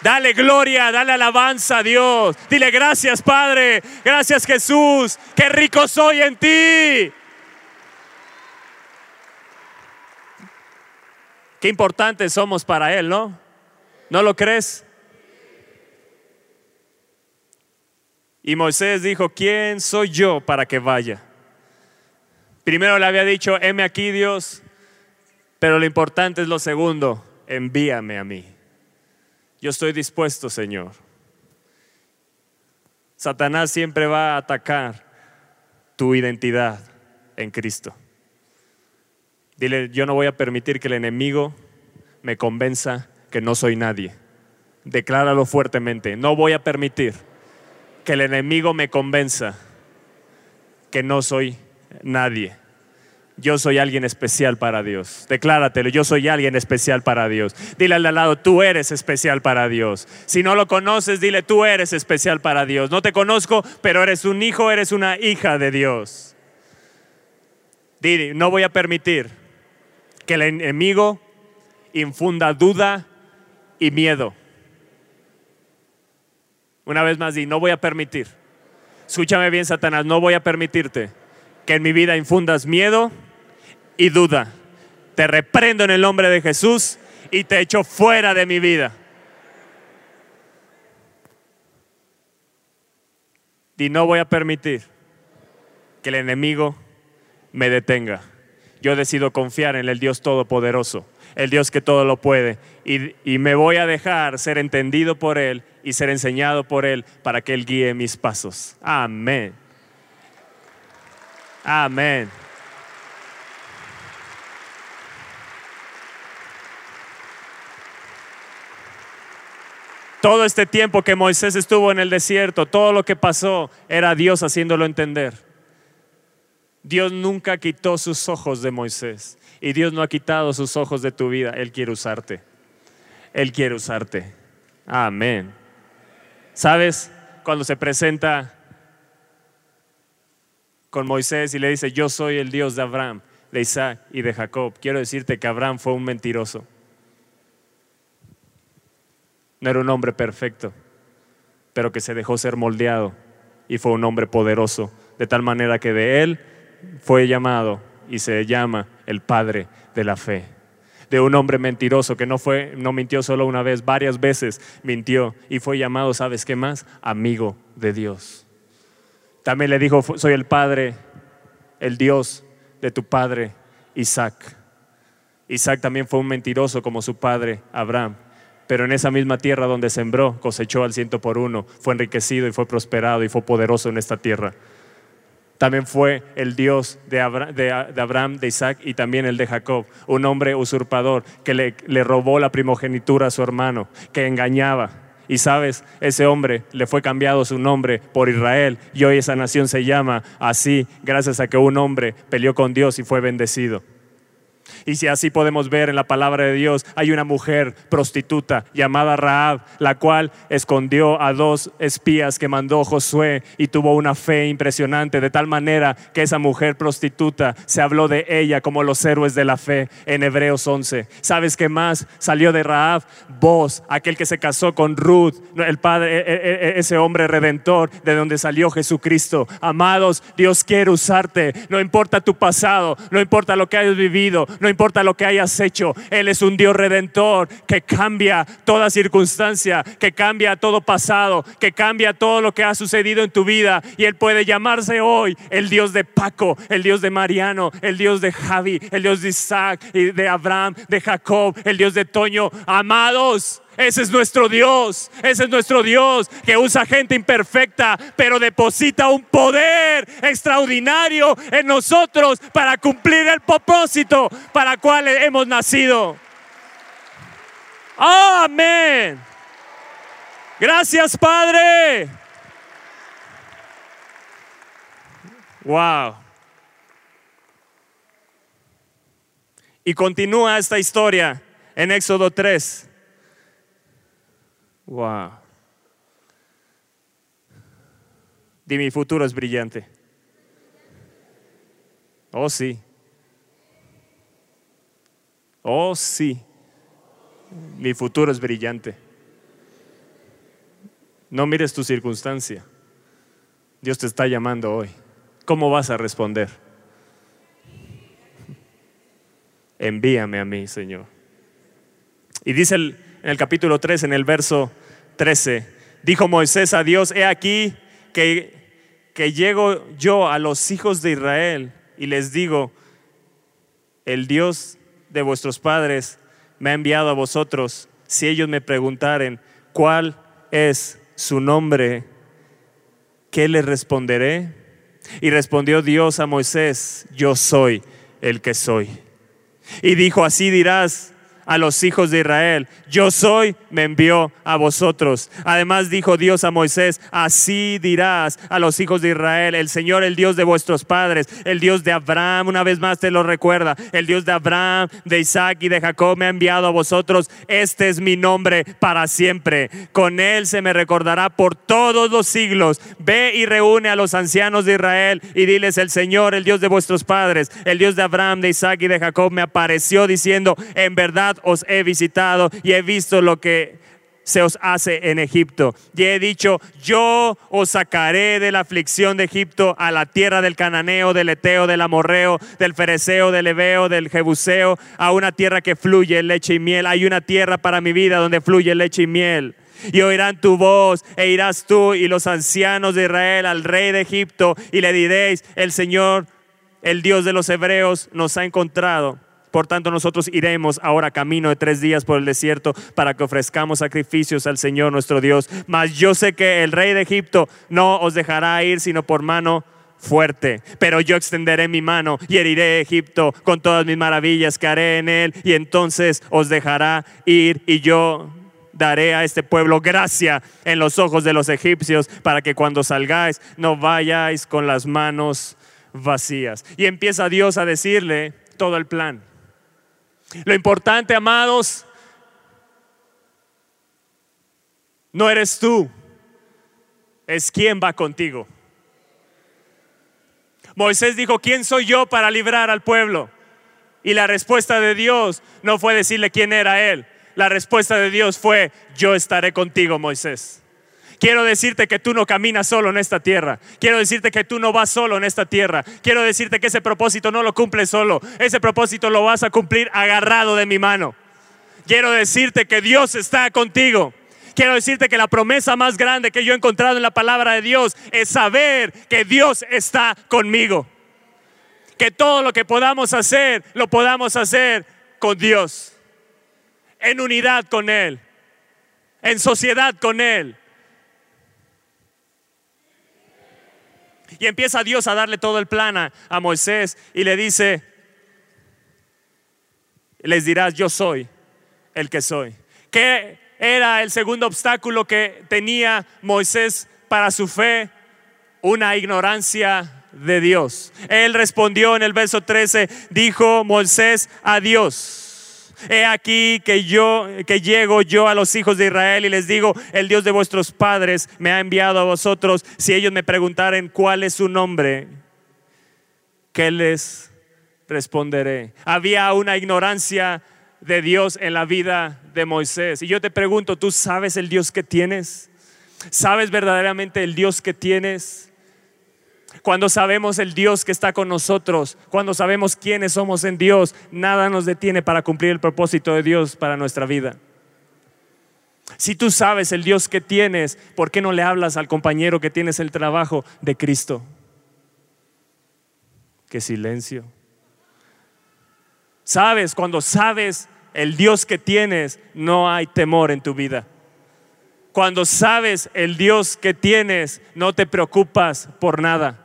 B: Dale gloria, dale alabanza a Dios. Dile gracias Padre, gracias Jesús, qué rico soy en ti. Qué importantes somos para Él, ¿no? ¿No lo crees? Y Moisés dijo, ¿quién soy yo para que vaya? Primero le había dicho, heme aquí Dios, pero lo importante es lo segundo, envíame a mí. Yo estoy dispuesto, Señor. Satanás siempre va a atacar tu identidad en Cristo. Dile, yo no voy a permitir que el enemigo me convenza que no soy nadie. Decláralo fuertemente. No voy a permitir que el enemigo me convenza que no soy nadie yo soy alguien especial para Dios. Decláratelo, yo soy alguien especial para Dios. Dile al lado, tú eres especial para Dios. Si no lo conoces, dile, tú eres especial para Dios. No te conozco, pero eres un hijo, eres una hija de Dios. Dile, no voy a permitir que el enemigo infunda duda y miedo. Una vez más, di, no voy a permitir. Escúchame bien, Satanás, no voy a permitirte que en mi vida infundas miedo y duda. Te reprendo en el nombre de Jesús y te echo fuera de mi vida. Y no voy a permitir que el enemigo me detenga. Yo decido confiar en el Dios Todopoderoso, el Dios que todo lo puede, y, y, me voy a dejar ser entendido por Él y ser enseñado por Él para que Él guíe mis pasos. Amén. Amén. Todo este tiempo que Moisés estuvo en el desierto, todo lo que pasó era Dios haciéndolo entender. Dios nunca quitó sus ojos de Moisés y Dios no ha quitado sus ojos de tu vida. Él quiere usarte. Él quiere usarte. Amén. ¿Sabes? Cuando se presenta con Moisés y le dice, yo soy el Dios de Abraham, de Isaac y de Jacob. Quiero decirte que Abraham fue un mentiroso. No era un hombre perfecto, pero que se dejó ser moldeado y fue un hombre poderoso, de tal manera que de él fue llamado y se llama el padre de la fe. De un hombre mentiroso que no fue no mintió solo una vez, varias veces mintió y fue llamado, ¿sabes qué más? Amigo de Dios. También le dijo, soy el padre, el Dios de tu padre Isaac. Isaac también fue un mentiroso como su padre Abraham pero en esa misma tierra donde sembró, cosechó al ciento por uno, fue enriquecido y fue prosperado y fue poderoso en esta tierra. También fue el Dios de, Abraham, de Isaac y también el de Jacob, un hombre usurpador que le, robó la primogenitura a su hermano, que engañaba. Y sabes, ese hombre le fue cambiado su nombre por Israel y hoy esa nación se llama así gracias a que un hombre peleó con Dios y fue bendecido. Y si así podemos ver en la palabra de Dios, hay una mujer prostituta llamada Raab, la cual escondió a dos espías que mandó Josué y tuvo una fe impresionante, de tal manera que esa mujer prostituta se habló de ella como los héroes de la fe en Hebreos 11. ¿Sabes qué más salió de Raab? Vos, aquel que se casó con Ruth, el padre, e, e, e, ese hombre redentor de donde salió Jesucristo. Amados, Dios quiere usarte, no importa tu pasado, no importa lo que hayas vivido, no importa lo que hayas hecho, Él es un Dios redentor que cambia toda circunstancia, que cambia todo pasado, que cambia todo lo que ha sucedido en tu vida. Y Él puede llamarse hoy el Dios de Paco, el Dios de Mariano, el Dios de Javi, el Dios de Isaac, y de Abraham, de Jacob, el Dios de Toño. Amados, ese es nuestro Dios, ese es nuestro Dios que usa gente imperfecta, pero deposita un poder extraordinario en nosotros para cumplir el propósito para cual hemos nacido. Amén. Gracias, Padre. Wow. Y continúa esta historia en Éxodo 3. Wow. Di mi futuro es brillante. Oh sí. Oh sí. Mi futuro es brillante. No mires tu circunstancia. Dios te está llamando hoy. ¿Cómo vas a responder? Envíame a mí, Señor. Y dice en el capítulo 3, en el verso 13. Dijo Moisés a Dios, he aquí que, que llego yo a los hijos de Israel y les digo, el Dios de vuestros padres me ha enviado a vosotros. Si ellos me preguntaren, ¿cuál es su nombre? ¿Qué les responderé? Y respondió Dios a Moisés, yo soy el que soy. Y dijo, así dirás a los hijos de Israel, yo soy, me envió a vosotros. Además dijo Dios a Moisés, así dirás a los hijos de Israel, el Señor, el Dios de vuestros padres, el Dios de Abraham, una vez más te lo recuerda, el Dios de Abraham, de Isaac y de Jacob me ha enviado a vosotros, este es mi nombre para siempre. Con él se me recordará por todos los siglos. Ve y reúne a los ancianos de Israel y diles, el Señor, el Dios de vuestros padres, el Dios de Abraham, de Isaac y de Jacob me apareció diciendo, en verdad os he visitado y he visto lo que se os hace en Egipto. Y he dicho, yo os sacaré de la aflicción de Egipto a la tierra del cananeo, del eteo, del amorreo, del fereceo, del ebeo, del jebuseo, a una tierra que fluye leche y miel. Hay una tierra para mi vida donde fluye leche y miel. Y oirán tu voz e irás tú y los ancianos de Israel al rey de Egipto y le diréis, el Señor, el Dios de los hebreos, nos ha encontrado por tanto, nosotros iremos ahora camino de tres días por el desierto para que ofrezcamos sacrificios al Señor nuestro Dios. Mas yo sé que el rey de Egipto no os dejará ir sino por mano fuerte, pero yo extenderé mi mano y heriré Egipto con todas mis maravillas que haré en él y entonces os dejará ir y yo daré a este pueblo gracia en los ojos de los egipcios para que cuando salgáis no vayáis con las manos vacías. Y empieza Dios a decirle todo el plan. Lo importante, amados, no eres tú, es quién va contigo. Moisés dijo, ¿quién soy yo para librar al pueblo? Y la respuesta de Dios no fue decirle quién era él. La respuesta de Dios fue, yo estaré contigo, Moisés. Quiero decirte que tú no caminas solo en esta tierra. Quiero decirte que tú no vas solo en esta tierra. Quiero decirte que ese propósito no lo cumples solo. Ese propósito lo vas a cumplir agarrado de mi mano. Quiero decirte que Dios está contigo. Quiero decirte que la promesa más grande que yo he encontrado en la palabra de Dios es saber que Dios está conmigo. Que todo lo que podamos hacer, lo podamos hacer con Dios. En unidad con Él en sociedad con Él. Y empieza Dios a darle todo el plan a, Moisés y le dice, les dirás, yo soy el que soy. ¿Qué era el segundo obstáculo que tenía Moisés para su fe? Una ignorancia de Dios. Él respondió en el verso 13, dijo Moisés a Dios. He aquí que yo que llego yo a los hijos de Israel y les digo, el Dios de vuestros padres me ha enviado a vosotros. Si ellos me preguntaren cuál es su nombre, ¿qué les responderé? Había una ignorancia de Dios en la vida de Moisés. Y yo te pregunto, ¿tú sabes el Dios que tienes? ¿Sabes verdaderamente el Dios que tienes? Cuando sabemos el Dios que está con nosotros, cuando sabemos quiénes somos en Dios, nada nos detiene para cumplir el propósito de Dios para nuestra vida. Si tú sabes el Dios que tienes, ¿por qué no le hablas al compañero que tienes el trabajo de Cristo? Qué silencio. Sabes, cuando sabes el Dios que tienes, no hay temor en tu vida. Cuando sabes el Dios que tienes, no te preocupas por nada.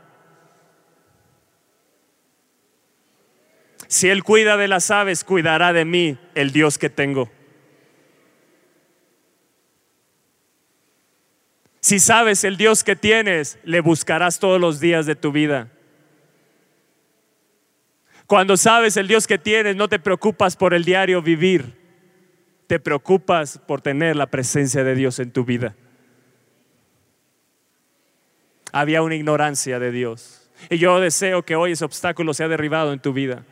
B: Si Él cuida de las aves, cuidará de mí el Dios que tengo. Si sabes el Dios que tienes, le buscarás todos los días de tu vida. Cuando sabes el Dios que tienes, no te preocupas por el diario vivir, te preocupas por tener la presencia de Dios en tu vida. Había una ignorancia de Dios. Y yo deseo que hoy ese obstáculo sea derribado en tu vida.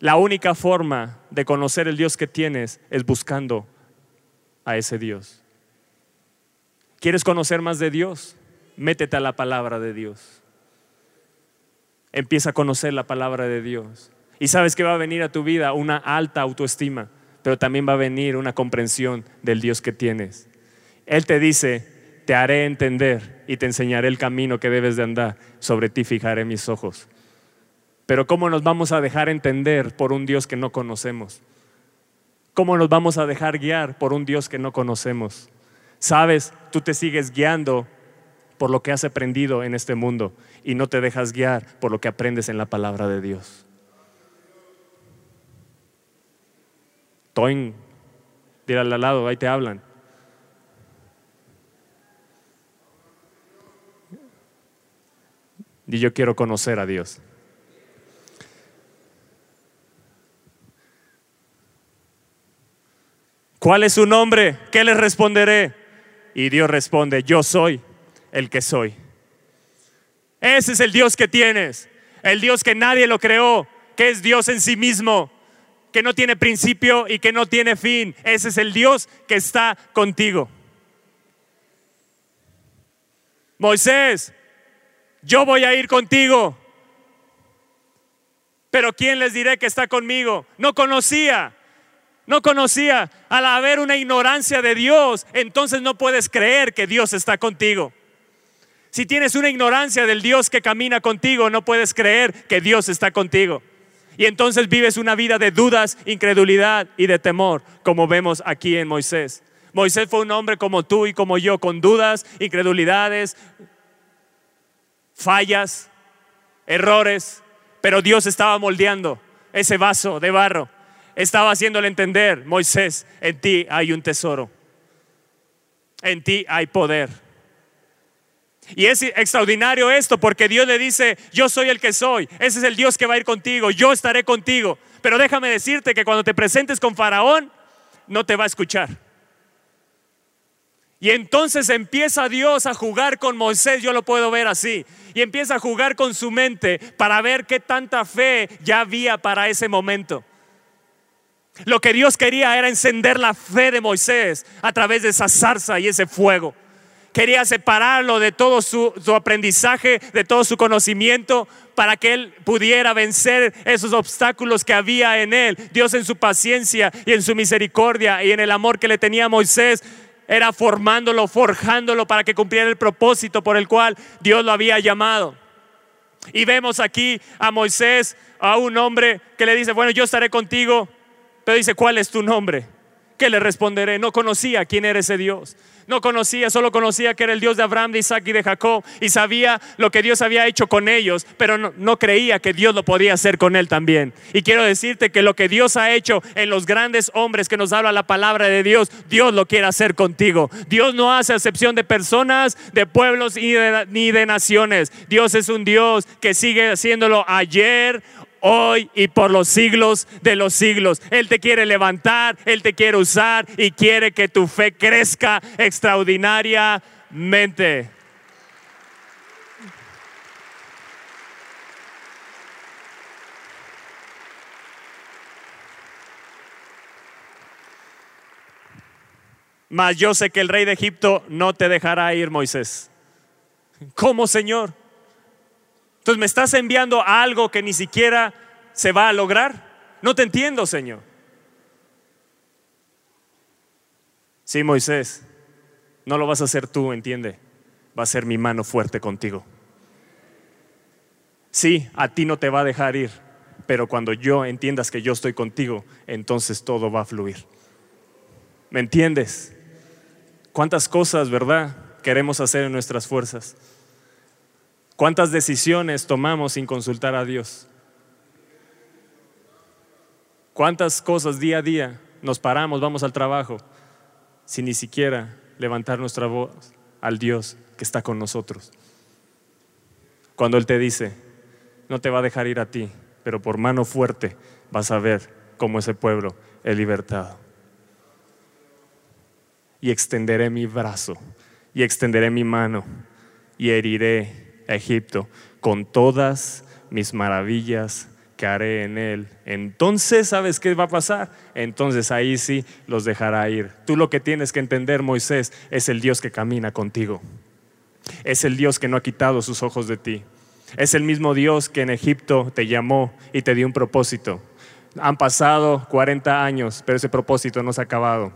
B: La única forma de conocer el Dios que tienes es buscando a ese Dios. ¿Quieres conocer más de Dios? Métete a la palabra de Dios. Empieza a conocer la palabra de Dios. Y sabes que va a venir a tu vida una alta autoestima, pero también va a venir una comprensión del Dios que tienes. Él te dice, te haré entender y te enseñaré el camino que debes de andar. Sobre ti fijaré mis ojos. Pero ¿cómo nos vamos a dejar entender por un Dios que no conocemos? ¿Cómo nos vamos a dejar guiar por un Dios que no conocemos? Sabes, tú te sigues guiando por lo que has aprendido en este mundo y no te dejas guiar por lo que aprendes en la palabra de Dios. Toin, dile al lado, ahí te hablan. Y yo quiero conocer a Dios. ¿Cuál es su nombre? ¿Qué les responderé? Y Dios responde, yo soy el que soy. Ese es el Dios que tienes, el Dios que nadie lo creó, que es Dios en sí mismo, que no tiene principio y que no tiene fin. Ese es el Dios que está contigo. Moisés, yo voy a ir contigo. Pero ¿quién les diré que está conmigo? No conocía no conocía. Al haber una ignorancia de Dios, entonces no puedes creer que Dios está contigo. Si tienes una ignorancia del Dios que camina contigo, no puedes creer que Dios está contigo. Y entonces vives una vida de dudas, incredulidad y de temor, como vemos aquí en Moisés. Moisés fue un hombre como tú y como yo, con dudas, incredulidades, fallas, errores, pero Dios estaba moldeando ese vaso de barro estaba haciéndole entender, Moisés, en ti hay un tesoro, en ti hay poder. Y es extraordinario esto porque Dios le dice, yo soy el que soy, ese es el Dios que va a ir contigo, yo estaré contigo. Pero déjame decirte que cuando te presentes con Faraón, no te va a escuchar. Y entonces empieza Dios a jugar con Moisés, yo lo puedo ver así, y empieza a jugar con su mente para ver qué tanta fe ya había para ese momento. Lo que Dios quería era encender la fe de Moisés a través de esa zarza y ese fuego. Quería separarlo de todo su, aprendizaje, de todo su conocimiento, para que él pudiera vencer esos obstáculos que había en él. Dios en su paciencia y en su misericordia y en el amor que le tenía Moisés, era formándolo, forjándolo para que cumpliera el propósito por el cual Dios lo había llamado. Y vemos aquí a Moisés, a un hombre que le dice, bueno, yo estaré contigo, dice, ¿cuál es tu nombre? ¿qué le responderé? No conocía quién era ese Dios. No conocía, solo conocía que era el Dios de Abraham, de Isaac y de Jacob. Y sabía lo que Dios había hecho con ellos, pero no, no, creía que Dios lo podía hacer con él también. Y quiero decirte que lo que Dios ha hecho en los grandes hombres que nos habla la palabra de Dios, Dios lo quiere hacer contigo. Dios no hace excepción de personas, de pueblos ni de naciones. Dios es un Dios que sigue haciéndolo ayer, hoy y por los siglos de los siglos. Él te quiere levantar, Él te quiere usar y quiere que tu fe crezca extraordinariamente. Mas yo sé que el rey de Egipto no te dejará ir, Moisés. ¿Cómo, Señor? Entonces me estás enviando algo que ni siquiera se va a lograr. No te entiendo, Señor. Sí, Moisés, no lo vas a hacer tú, entiende. Va a ser mi mano fuerte contigo. Sí, a ti no te va a dejar ir, pero cuando yo entiendas que yo estoy contigo, entonces todo va a fluir. ¿Me entiendes? ¿Cuántas cosas, verdad, queremos hacer en nuestras fuerzas? ¿Cuántas decisiones tomamos sin consultar a Dios? ¿Cuántas cosas día a día nos paramos, vamos al trabajo, sin ni siquiera levantar nuestra voz al Dios que está con nosotros? Cuando Él te dice, no te va a dejar ir a ti, pero por mano fuerte vas a ver cómo ese pueblo es libertado. Y extenderé mi brazo, y extenderé mi mano, y heriré Egipto con todas mis maravillas que haré en él. Entonces, ¿sabes qué va a pasar? Entonces ahí sí los dejará ir. Tú lo que tienes que entender, Moisés, es el Dios que camina contigo. Es el Dios que no ha quitado sus ojos de ti. Es el mismo Dios que en Egipto te llamó y te dio un propósito. Han pasado 40 años, pero ese propósito no se ha acabado.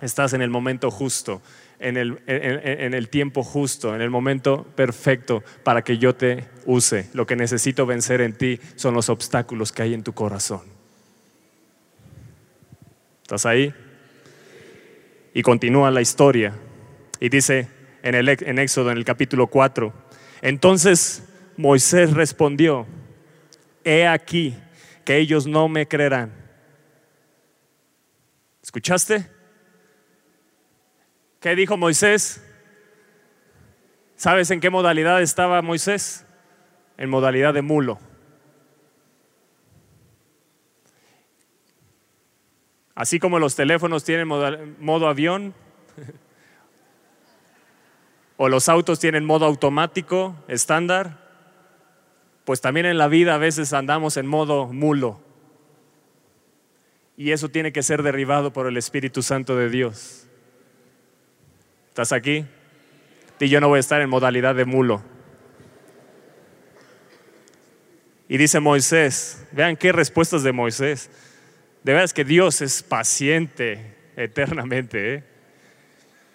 B: Estás en el momento justo en el, tiempo justo, en el momento perfecto para que yo te use. Lo que necesito vencer en ti son los obstáculos que hay en tu corazón. ¿Estás ahí? Y continúa la historia. Y dice en, el, en Éxodo, en el capítulo 4, entonces Moisés respondió, he aquí que ellos no me creerán. ¿Escuchaste? ¿Qué dijo Moisés? ¿Sabes en qué modalidad estaba Moisés? En modalidad de mulo. Así como los teléfonos tienen modo avión, (laughs) o los autos tienen modo automático, estándar, pues también en la vida a veces andamos en modo mulo. Y eso tiene que ser derribado por el Espíritu Santo de Dios. ¿Estás aquí? Y yo no voy a estar en modalidad de mulo. Y dice Moisés, vean qué respuestas de Moisés. De verdad es que Dios es paciente eternamente. ¿eh?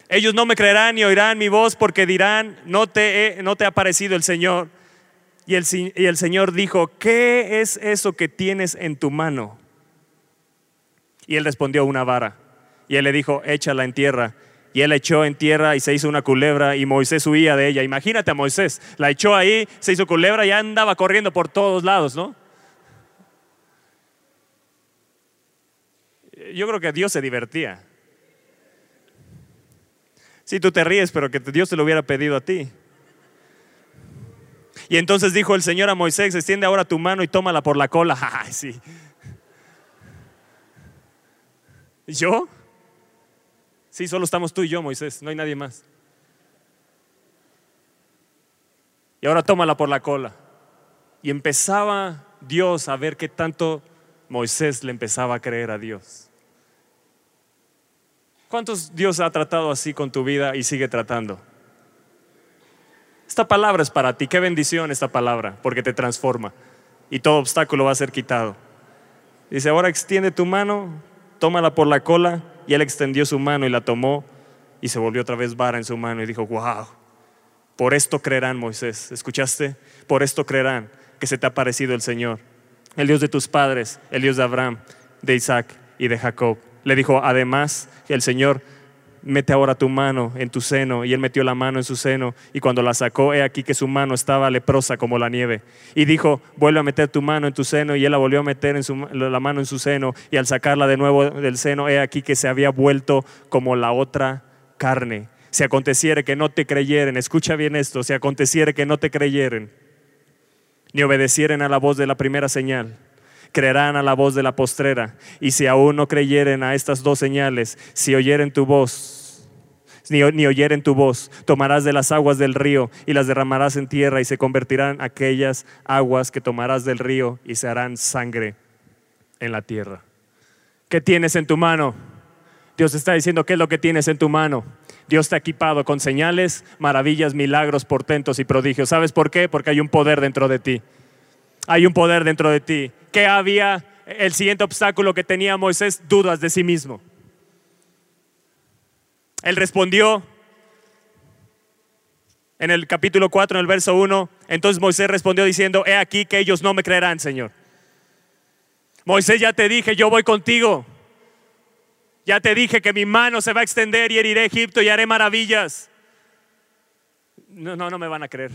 B: Ellos no me creerán ni oirán mi voz porque dirán, no te, no te ha parecido el Señor. Y el, y el Señor dijo, ¿qué es eso que tienes en tu mano? Y él respondió, una vara. Y él le dijo, échala en tierra y él la echó en tierra y se hizo una culebra y Moisés huía de ella. Imagínate a Moisés, la echó ahí, se hizo culebra y andaba corriendo por todos lados, ¿no? Yo creo que Dios se divertía. Sí, tú te ríes, pero que Dios te lo hubiera pedido a ti. Y entonces dijo el Señor a Moisés, extiende ahora tu mano y tómala por la cola. (laughs) Ay, sí. ¿Yo? Sí, solo estamos tú y yo, Moisés, no hay nadie más. Y ahora tómala por la cola. Y empezaba Dios a ver qué tanto Moisés le empezaba a creer a Dios. ¿Cuántos Dios ha tratado así con tu vida y sigue tratando? Esta palabra es para ti. Qué bendición esta palabra, porque te transforma y todo obstáculo va a ser quitado. Dice, ahora extiende tu mano, tómala por la cola y él extendió su mano y la tomó y se volvió otra vez vara en su mano y dijo, wow, por esto creerán Moisés. ¿Escuchaste? Por esto creerán que se te ha parecido el Señor, el Dios de tus padres, el Dios de Abraham, de Isaac y de Jacob. Le dijo, además, el Señor mete ahora tu mano en tu seno. Y él metió la mano en su seno. Y cuando la sacó, he aquí que su mano estaba leprosa como la nieve. Y dijo, vuelve a meter tu mano en tu seno. Y él la volvió a meter en su, la mano en su seno. Y al sacarla de nuevo del seno, he aquí que se había vuelto como la otra carne. Si aconteciere que no te creyeren, escucha bien esto, si aconteciere que no te creyeren, ni obedecieren a la voz de la primera señal, creerán a la voz de la postrera. Y si aún no creyeren a estas dos señales, si oyeren tu voz, ni, ni, oyeren tu voz, tomarás de las aguas del río y las derramarás en tierra y se convertirán aquellas aguas que tomarás del río y se harán sangre en la tierra. ¿Qué tienes en tu mano? Dios está diciendo, ¿qué es lo que tienes en tu mano? Dios ha equipado con señales, maravillas, milagros, portentos y prodigios. ¿Sabes por qué? Porque hay un poder dentro de ti. Hay un poder dentro de ti que había el siguiente obstáculo que tenía Moisés, dudas de sí mismo. Él respondió en el capítulo 4, en el verso 1, entonces Moisés respondió diciendo, he aquí que ellos no me creerán, Señor. Moisés, ya te dije, yo voy contigo. Ya te dije que mi mano se va a extender y heriré Egipto y haré maravillas. No, no, no me van a creer.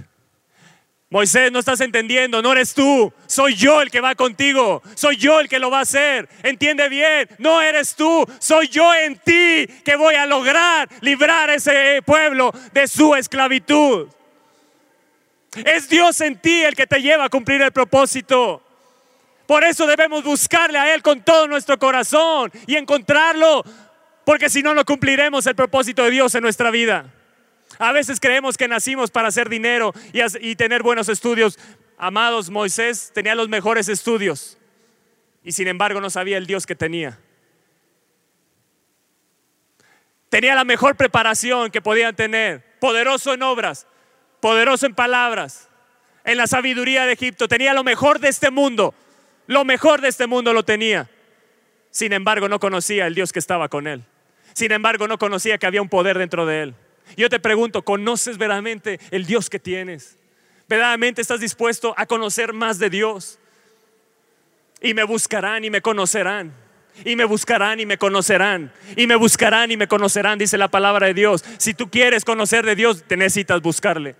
B: Moisés, no estás entendiendo, no eres tú, soy yo el que va contigo, soy yo el que lo va a hacer. Entiende bien, no eres tú, soy yo en ti que voy a lograr librar a ese pueblo de su esclavitud. Es Dios en ti el que te lleva a cumplir el propósito. Por eso debemos buscarle a Él con todo nuestro corazón y encontrarlo, porque si no, no cumpliremos el propósito de Dios en nuestra vida. A veces creemos que nacimos para hacer dinero y, tener buenos estudios. Amados, Moisés tenía los mejores estudios y sin embargo no sabía el Dios que tenía. Tenía la mejor preparación que podían tener, poderoso en obras, poderoso en palabras, en la sabiduría de Egipto. Tenía lo mejor de este mundo, lo mejor de este mundo lo tenía. Sin embargo, no conocía el Dios que estaba con él. Sin embargo, no conocía que había un poder dentro de él. Yo te pregunto, ¿conoces verdaderamente el Dios que tienes? ¿Verdaderamente estás dispuesto a conocer más de Dios? Y me buscarán y me conocerán. Y me buscarán y me conocerán. Y me buscarán y me conocerán, dice la palabra de Dios. Si tú quieres conocer de Dios, te necesitas buscarle.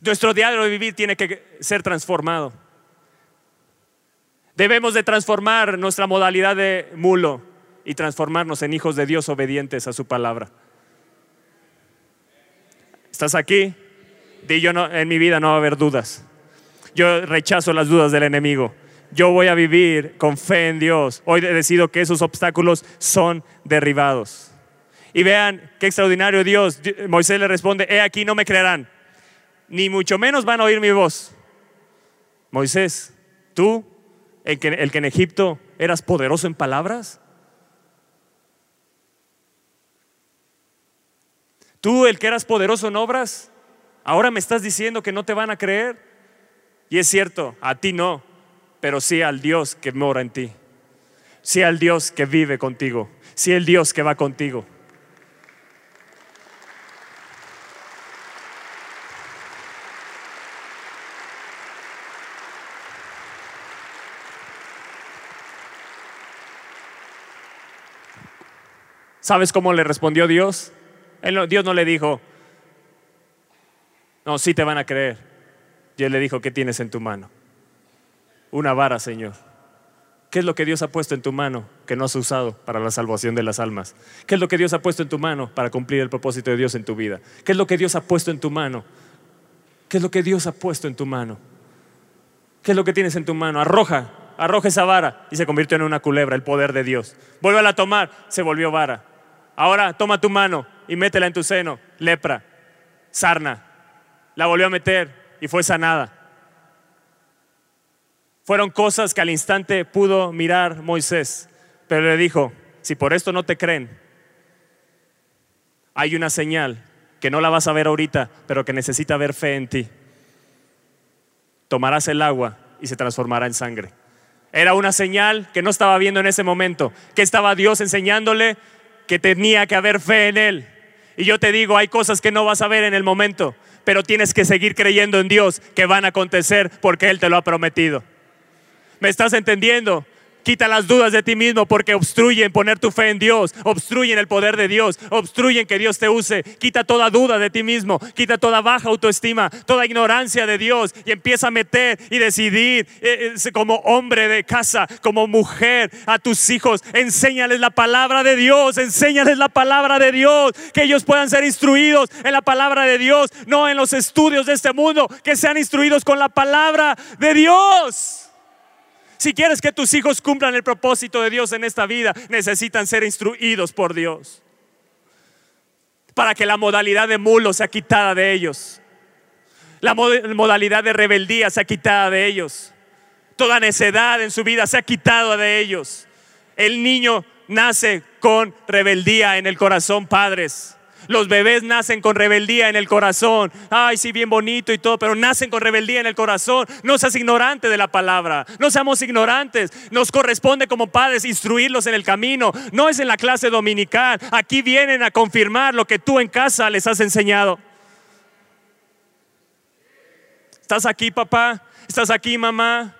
B: Nuestro diario de vivir tiene que ser transformado. Debemos de transformar nuestra modalidad de mulo y transformarnos en hijos de Dios obedientes a su palabra. ¿Estás aquí? Di yo no, en mi vida no va a haber dudas. Yo rechazo las dudas del enemigo. Yo voy a vivir con fe en Dios. Hoy he decidido que esos obstáculos son derribados. Y vean qué extraordinario Dios. Moisés le responde, he aquí no me creerán, ni mucho menos van a oír mi voz. Moisés, tú, el que en Egipto eras poderoso en palabras, Tú, el que eras poderoso en obras, ahora me estás diciendo que no te van a creer. Y es cierto, a ti no, pero sí al Dios que mora en ti. Sí al Dios que vive contigo. Sí al Dios que va contigo. ¿Sabes cómo le respondió Dios? Dios no le dijo, no, sí te van a creer. Dios le dijo, ¿qué tienes en tu mano? Una vara, Señor. ¿Qué es lo que Dios ha puesto en tu mano que no has usado para la salvación de las almas? ¿Qué es lo que Dios ha puesto en tu mano para cumplir el propósito de Dios en tu vida? ¿Qué es lo que Dios ha puesto en tu mano? ¿Qué es lo que Dios ha puesto en tu mano? ¿Qué es lo que tienes en tu mano? Arroja, arroja esa vara y se convirtió en una culebra, el poder de Dios. Vuelve a tomar, se volvió vara. Ahora toma tu mano y métela en tu seno. Lepra, sarna. La volvió a meter y fue sanada. Fueron cosas que al instante pudo mirar Moisés, pero le dijo, si por esto no te creen, hay una señal que no la vas a ver ahorita, pero que necesita ver fe en ti. Tomarás el agua y se transformará en sangre. Era una señal que no estaba viendo en ese momento, que estaba Dios enseñándole que tenía que haber fe en Él. Y yo te digo, hay cosas que no vas a ver en el momento, pero tienes que seguir creyendo en Dios que van a acontecer porque Él te lo ha prometido. ¿Me estás entendiendo? Quita las dudas de ti mismo porque obstruyen poner tu fe en Dios, obstruyen el poder de Dios, obstruyen que Dios te use. Quita toda duda de ti mismo, quita toda baja autoestima, toda ignorancia de Dios y empieza a meter y decidir eh, eh, como hombre de casa, como mujer a tus hijos. Enséñales la palabra de Dios, enséñales la palabra de Dios, que ellos puedan ser instruidos en la palabra de Dios, no en los estudios de este mundo, que sean instruidos con la palabra de Dios. Si quieres que tus hijos cumplan el propósito de Dios en esta vida, necesitan ser instruidos por Dios. Para que la modalidad de mulo sea quitada de ellos. La modalidad de rebeldía sea quitada de ellos. Toda necedad en su vida sea quitada de ellos. El niño nace con rebeldía en el corazón, padres. Los bebés nacen con rebeldía en el corazón. Ay, sí, bien bonito y todo, pero nacen con rebeldía en el corazón. No seas ignorante de la palabra. No seamos ignorantes. Nos corresponde como padres instruirlos en el camino. No es en la clase dominical. Aquí vienen a confirmar lo que tú en casa les has enseñado. ¿Estás aquí, papá? ¿Estás aquí, mamá?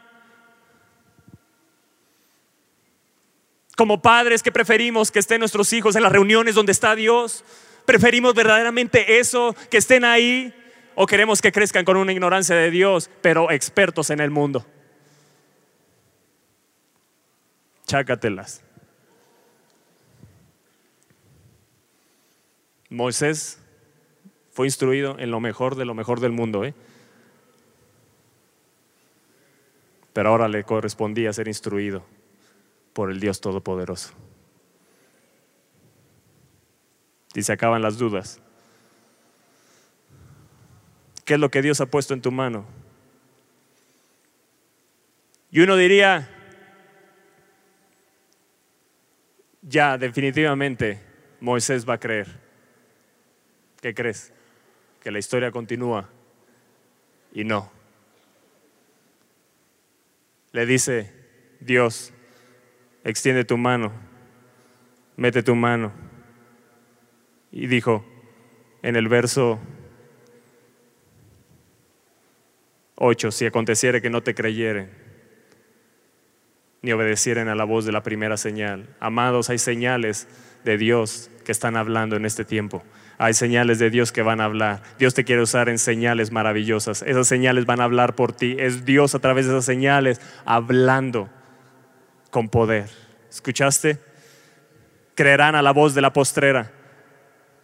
B: Como padres que preferimos que estén nuestros hijos en las reuniones donde está Dios ¿Preferimos verdaderamente eso, que estén ahí? ¿O queremos que crezcan con una ignorancia de Dios, pero expertos en el mundo? Chácatelas. Moisés fue instruido en lo mejor de lo mejor del mundo, ¿eh? pero ahora le correspondía ser instruido por el Dios Todopoderoso y se acaban las dudas. ¿Qué es lo que Dios ha puesto en tu mano? Y uno diría, ya definitivamente Moisés va a creer. ¿Qué crees? Que la historia continúa. Y no. Le dice Dios, extiende tu mano, mete tu mano y dijo en el verso 8, si aconteciere que no te creyeren, ni obedecieren a la voz de la primera señal. Amados, hay señales de Dios que están hablando en este tiempo. Hay señales de Dios que van a hablar. Dios te quiere usar en señales maravillosas. Esas señales van a hablar por ti. Es Dios a través de esas señales hablando con poder. ¿Escuchaste? Creerán a la voz de la postrera.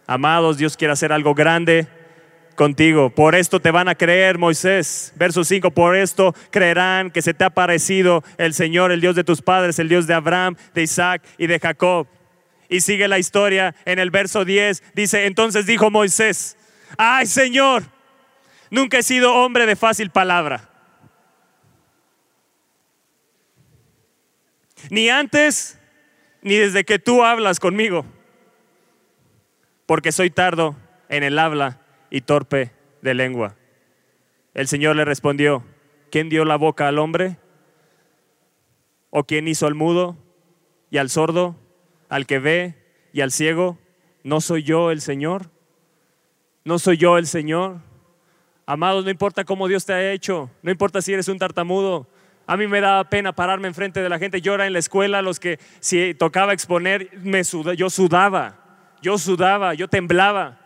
B: Amados, Dios quiere hacer algo grande contigo. Por esto te van a creer, Moisés. Verso 5, por esto creerán que se te ha parecido el Señor, el Dios de tus padres, el Dios de Abraham, de Isaac y de Jacob. Y sigue la historia en el verso 10. Dice, entonces dijo Moisés, ay Señor, nunca he sido hombre de fácil palabra. Ni antes, ni desde que tú hablas conmigo porque soy tardo en el habla y torpe de lengua. El Señor le respondió, ¿quién dio la boca al hombre? ¿O quién hizo al mudo y al sordo, al que ve y al ciego? ¿No soy yo el Señor? ¿No soy yo el Señor? Amados, no importa cómo Dios te ha hecho, no importa si eres un tartamudo. A mí me daba pena pararme enfrente de la gente. Yo era en la escuela, los que si tocaba exponer, me yo sudaba. Yo sudaba, yo temblaba.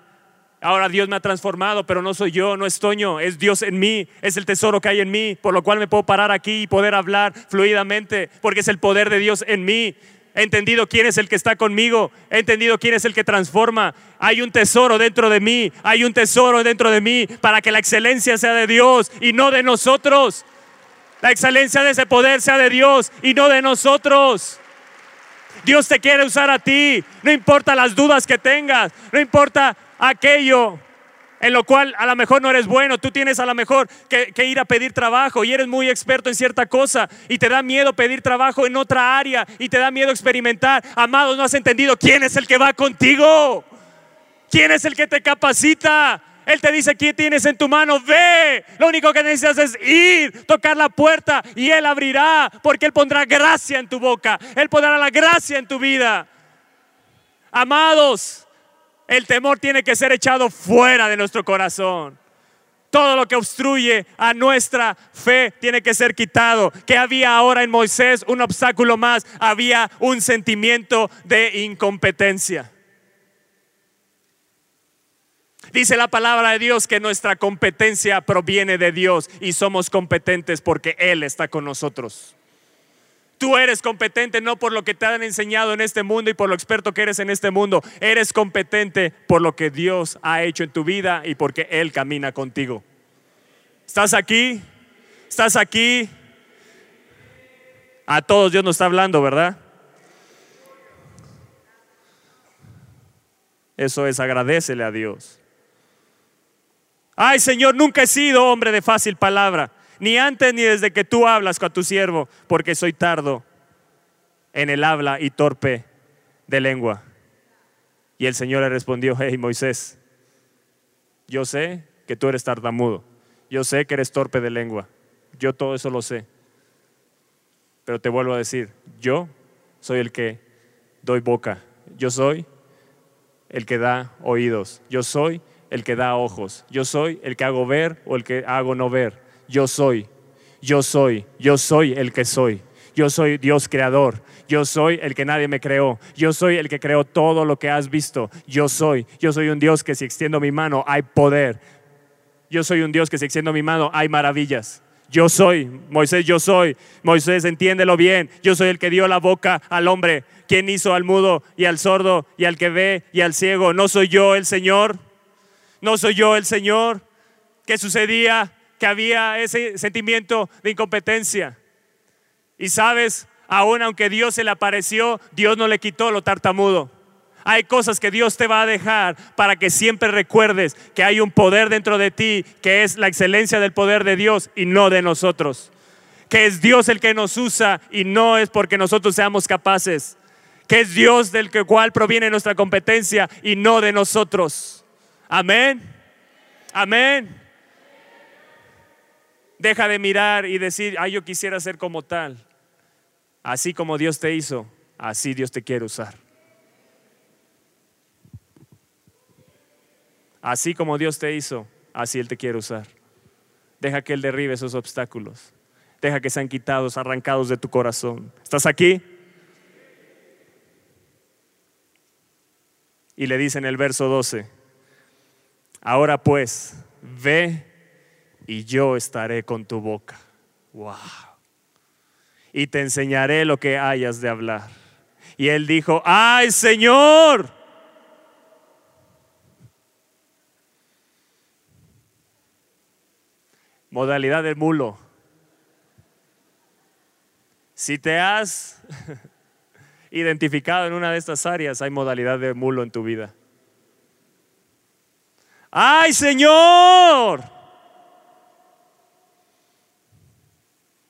B: Ahora Dios me ha transformado, pero no soy yo, no es Toño, es Dios en mí, es el tesoro que hay en mí, por lo cual me puedo parar aquí y poder hablar fluidamente, porque es el poder de Dios en mí. He entendido quién es el que está conmigo, he entendido quién es el que transforma. Hay un tesoro dentro de mí, hay un tesoro dentro de mí para que la excelencia sea de Dios y no de nosotros. La excelencia de ese poder sea de Dios y no de nosotros. Dios te quiere usar a ti. No importa las dudas que tengas, no importa aquello en lo cual a lo mejor no eres bueno, tú tienes a lo mejor que, ir a pedir trabajo y eres muy experto en cierta cosa y te da miedo pedir trabajo en otra área y te da miedo experimentar. Amados, no has entendido quién es el que va contigo, quién es el que te capacita. Él te dice, ¿qué tienes en tu mano? Ve. Lo único que necesitas es ir, tocar la puerta y Él abrirá, porque Él pondrá gracia en tu boca. Él pondrá la gracia en tu vida. Amados, el temor tiene que ser echado fuera de nuestro corazón. Todo lo que obstruye a nuestra fe tiene que ser quitado. ¿Qué había ahora en Moisés? Un obstáculo más. Había un sentimiento de incompetencia. Dice la palabra de Dios que nuestra competencia proviene de Dios y somos competentes porque Él está con nosotros. Tú eres competente no por lo que te han enseñado en este mundo y por lo experto que eres en este mundo. Eres competente por lo que Dios ha hecho en tu vida y porque Él camina contigo. ¿Estás aquí? ¿Estás aquí? A todos Dios nos está hablando, ¿verdad? Eso es, agradecele a Dios. Ay, Señor, nunca he sido hombre de fácil palabra ni antes ni desde que tú hablas con tu siervo, porque soy tardo en el habla y torpe de lengua. Y el Señor le respondió, hey Moisés, yo sé que tú eres tartamudo, yo sé que eres torpe de lengua, yo todo eso lo sé. Pero te vuelvo a decir, yo soy el que doy boca, yo soy el que da oídos, yo soy el que da ojos, yo soy el que hago ver o el que hago no ver yo soy, yo soy, yo soy el que soy. Yo soy Dios creador. Yo soy el que nadie me creó. Yo soy el que creó todo lo que has visto. Yo soy. Yo soy un Dios que si extiendo mi mano hay poder. Yo soy un Dios que si extiendo mi mano hay maravillas. Yo soy, Moisés, yo soy. Moisés, entiéndelo bien. Yo soy el que dio la boca al hombre. ¿Quién hizo al mudo y al sordo y al que ve y al ciego? ¿No soy yo el Señor? ¿No soy yo el Señor? ¿Qué sucedía? que había ese sentimiento de incompetencia. Y sabes, aún aunque Dios se le apareció, Dios no le quitó lo tartamudo. Hay cosas que Dios te va a dejar para que siempre recuerdes que hay un poder dentro de ti, que es la excelencia del poder de Dios y no de nosotros. Que es Dios el que nos usa y no es porque nosotros seamos capaces. Que es Dios del cual proviene nuestra competencia y no de nosotros. Amén. Amén. Deja de mirar y decir, ay, yo quisiera ser como tal. Así como Dios te hizo, así Dios te quiere usar. Así como Dios te hizo, así Él te quiere usar. Deja que Él derribe esos obstáculos. Deja que sean quitados, arrancados de tu corazón. ¿Estás aquí? Y le dice en el verso 12, ahora pues, ve y yo estaré con tu boca. Wow. Y te enseñaré lo que hayas de hablar. Y él dijo, ay Señor. Modalidad del mulo. Si te has (laughs) identificado en una de estas áreas, hay modalidad de mulo en tu vida. ¡Ay, Señor!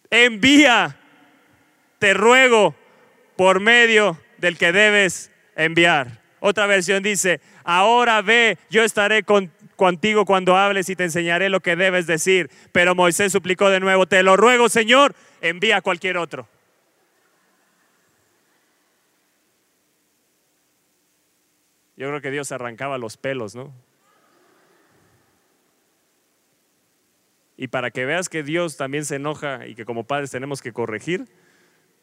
B: envía, te ruego, por medio del que debes enviar. Otra versión dice, ahora ve, yo estaré contigo cuando hables y te enseñaré lo que debes decir. Pero Moisés suplicó de nuevo, te lo ruego, Señor, envía a cualquier otro. Yo creo que Dios arrancaba los pelos, ¿no? Y para que veas que Dios también se enoja y que como padres tenemos que corregir,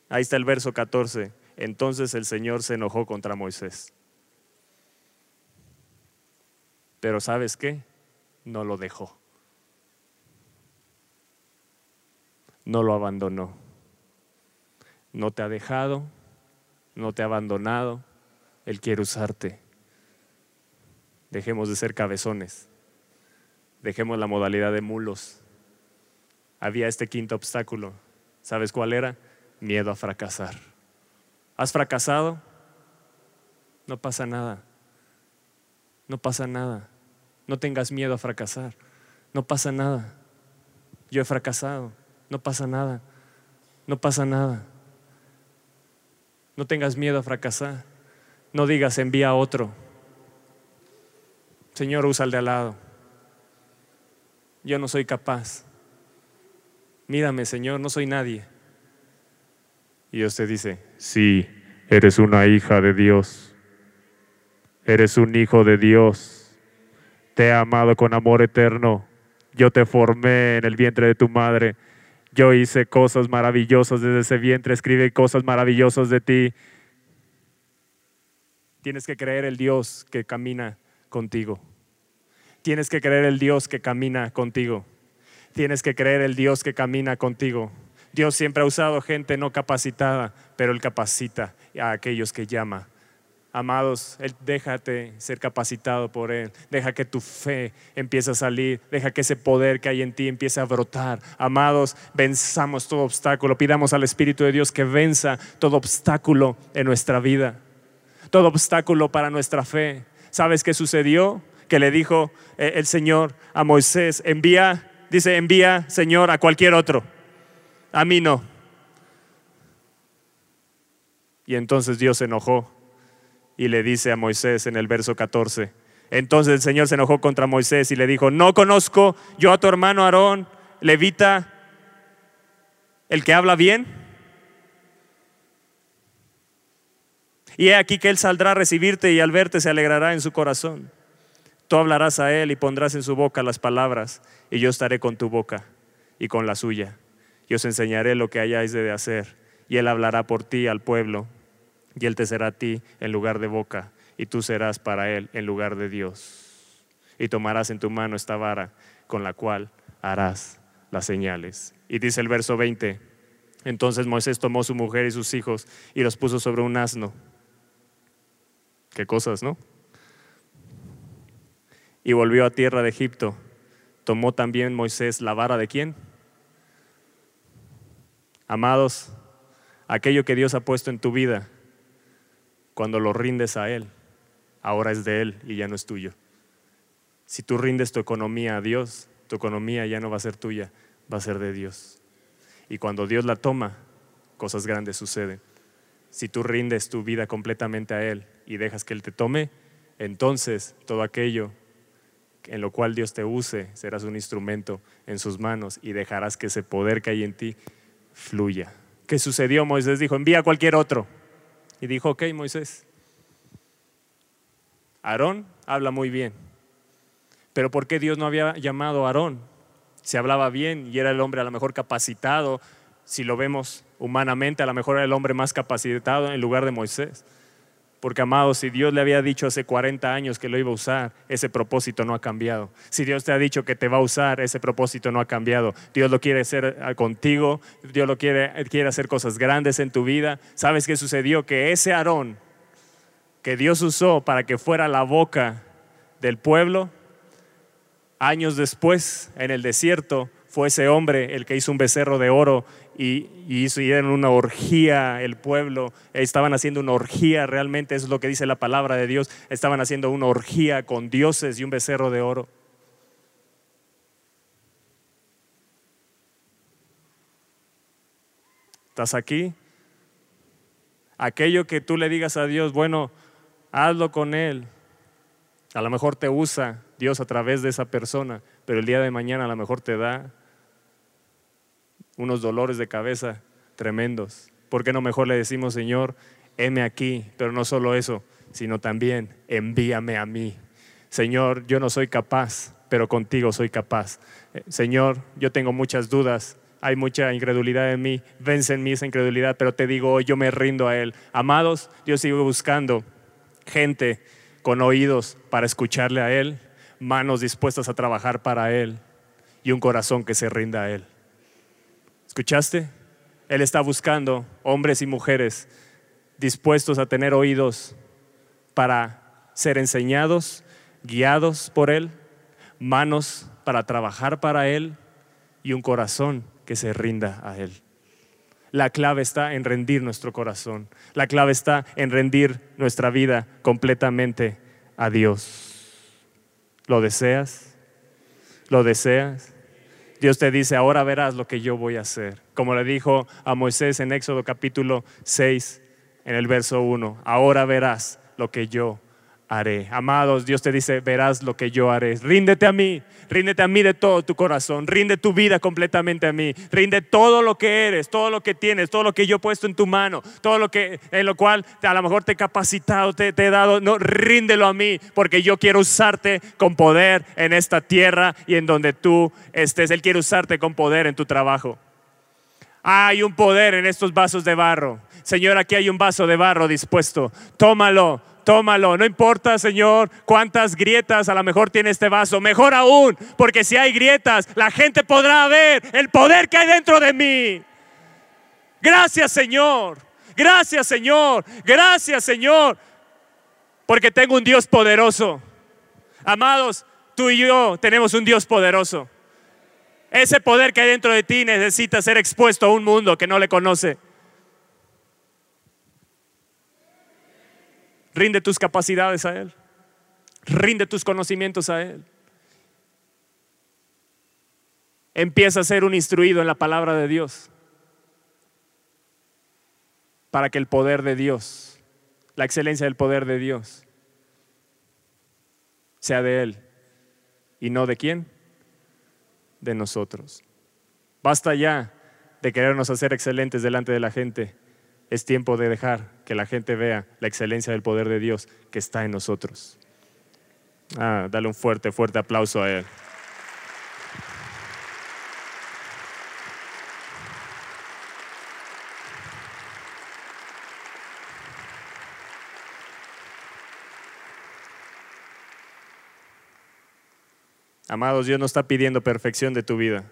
B: ahí está el verso 14. Entonces el Señor se enojó contra Moisés. Pero ¿sabes qué? No lo dejó. No lo abandonó. No te ha dejado, no te ha abandonado. Él quiere usarte. Dejemos de ser cabezones. Dejemos la modalidad de mulos había este quinto obstáculo. ¿Sabes cuál era? Miedo a fracasar. ¿Has fracasado? No pasa nada. No pasa nada. No tengas miedo a fracasar. No pasa nada. Yo he fracasado. No pasa nada. No pasa nada. No tengas miedo a fracasar. No digas envía a otro. Señor, usa de al lado. Yo no soy capaz mírame Señor, no soy nadie. Y Dios te dice, sí, eres una hija de Dios, eres un hijo de Dios, te he amado con amor eterno, yo te formé en el vientre de tu madre. Yo hice cosas maravillosas desde ese vientre, escribe cosas maravillosas de ti. Tienes que creer el Dios que camina contigo. Tienes que creer el Dios que camina contigo. Tienes que creer el Dios que camina contigo. Dios siempre ha usado gente no capacitada, pero Él capacita a aquellos que llama. Amados, déjate ser capacitado por Él. Deja que tu fe empiece a salir. Deja que ese poder que hay en ti empiece a brotar. Amados, venzamos todo obstáculo. Pidamos al Espíritu de Dios que venza todo obstáculo en nuestra vida. Todo obstáculo para nuestra fe. ¿Sabes qué sucedió? Que le dijo eh, el Señor a Moisés, envía, dice, envía, Señor, a cualquier otro. A mí no. Y entonces Dios se enojó y le dice a Moisés en el verso 14. Entonces el Señor se enojó contra Moisés y le dijo, no conozco yo a tu hermano Aarón, levita, el que habla bien. Y he aquí que él saldrá a recibirte y al verte se alegrará en su corazón. Tú hablarás a él y pondrás en su boca las palabras y yo estaré con tu boca y con la suya. Y os enseñaré lo que hayáis de hacer y él hablará por ti al pueblo y él te será a ti en lugar de boca, y tú serás para él en lugar de Dios. Y tomarás en tu mano esta vara con la cual harás las señales. Y dice el verso 20, entonces Moisés tomó su mujer y sus hijos y los puso sobre un asno. Qué cosas, ¿no? Y volvió a tierra de Egipto. Tomó también Moisés la vara de quién? Amados, aquello que Dios ha puesto en tu vida, cuando lo rindes a Él, ahora es de Él y ya no es tuyo. Si tú rindes tu economía a Dios, tu economía ya no va a ser tuya, va a ser de Dios. Y cuando Dios la toma, cosas grandes suceden. Si tú rindes tu vida completamente a Él y dejas que Él te tome, entonces todo aquello en lo cual Dios te use, serás un instrumento en sus manos y dejarás que ese poder que hay en ti fluya. ¿Qué sucedió? Moisés dijo, envía a cualquier otro. Y dijo, ok, Moisés, Aarón habla muy bien. Pero ¿por qué Dios no había llamado a Aarón? Se hablaba bien y era el hombre a lo mejor capacitado. Si lo vemos humanamente, a lo mejor era el hombre más capacitado en lugar de Moisés. Porque, amado, si Dios le había dicho hace 40 años que lo iba a usar, ese propósito no ha cambiado. Si Dios te ha dicho que te va a usar, ese propósito no ha cambiado. Dios lo quiere hacer ah, contigo, Dios lo quiere, quiere hacer cosas grandes en tu vida. ¿Sabes qué sucedió? Que ese Aarón que Dios usó para que fuera la boca del pueblo, años después, en el desierto, fue ese hombre el que hizo un becerro de oro y, y en una orgía el pueblo, estaban haciendo una orgía realmente, eso es lo que dice la palabra de Dios, estaban haciendo una orgía con dioses y un becerro de oro. ¿Estás aquí? Aquello que tú le digas a Dios, bueno, hazlo con Él. A lo mejor te usa Dios a través de esa persona, pero el día de mañana a lo mejor te da unos dolores de cabeza tremendos. ¿Por qué no mejor le decimos, Señor, heme aquí? Pero no solo eso, sino también envíame a mí. Señor, yo no soy capaz, pero contigo soy capaz. Eh, Señor, yo tengo muchas dudas, hay mucha incredulidad en mí, vence en mí esa incredulidad, pero te digo hoy, yo me rindo a Él. Amados, yo sigo buscando gente con oídos para escucharle a Él, manos dispuestas a trabajar para Él y un corazón que se rinda a Él. ¿Escuchaste? Él está buscando hombres y mujeres dispuestos a tener oídos para ser enseñados, guiados por Él, manos para trabajar para Él y un corazón que se rinda a Él. La clave está en rendir nuestro corazón. La clave está en rendir nuestra vida completamente a Dios. ¿Lo deseas? ¿Lo deseas? Dios te dice, ahora verás lo que yo voy a hacer. Como le dijo a Moisés en Éxodo capítulo 6, en el verso 1, ahora verás lo que yo haré. Amados, Dios te dice, verás lo que yo haré. Ríndete a mí, ríndete a mí de todo tu corazón, rinde tu vida completamente a mí, rinde todo lo que eres, todo lo que tienes, todo lo que yo he puesto en tu mano, todo lo que en lo cual a lo mejor te he capacitado, te, te he dado, no, ríndelo a mí, porque yo quiero usarte con poder en esta tierra y en donde tú estés. Él quiere usarte con poder en tu trabajo. Hay un poder en estos vasos de barro. Señor, aquí hay un vaso de barro dispuesto. Tómalo, tómalo. No importa, Señor, cuántas grietas a lo mejor tiene este vaso. Mejor aún, porque si hay grietas, la gente podrá ver el poder que hay dentro de mí. Gracias, Señor. Gracias, Señor. Gracias, Señor. Porque tengo un Dios poderoso. Amados, tú y yo tenemos un Dios poderoso. Ese poder que hay dentro de ti necesita ser expuesto a un mundo que no le conoce. Rinde tus capacidades a Él. Rinde tus conocimientos a Él. Empieza a ser un instruido en la palabra de Dios. Para que el poder de Dios, la excelencia del poder de Dios, sea de Él. ¿Y no de quién? De nosotros. Basta ya de querernos hacer excelentes delante de la gente es tiempo de dejar que la gente vea la excelencia del poder de Dios que está en nosotros. Ah, dale un fuerte, fuerte aplauso a Él. Amados, Dios no está pidiendo perfección de tu vida.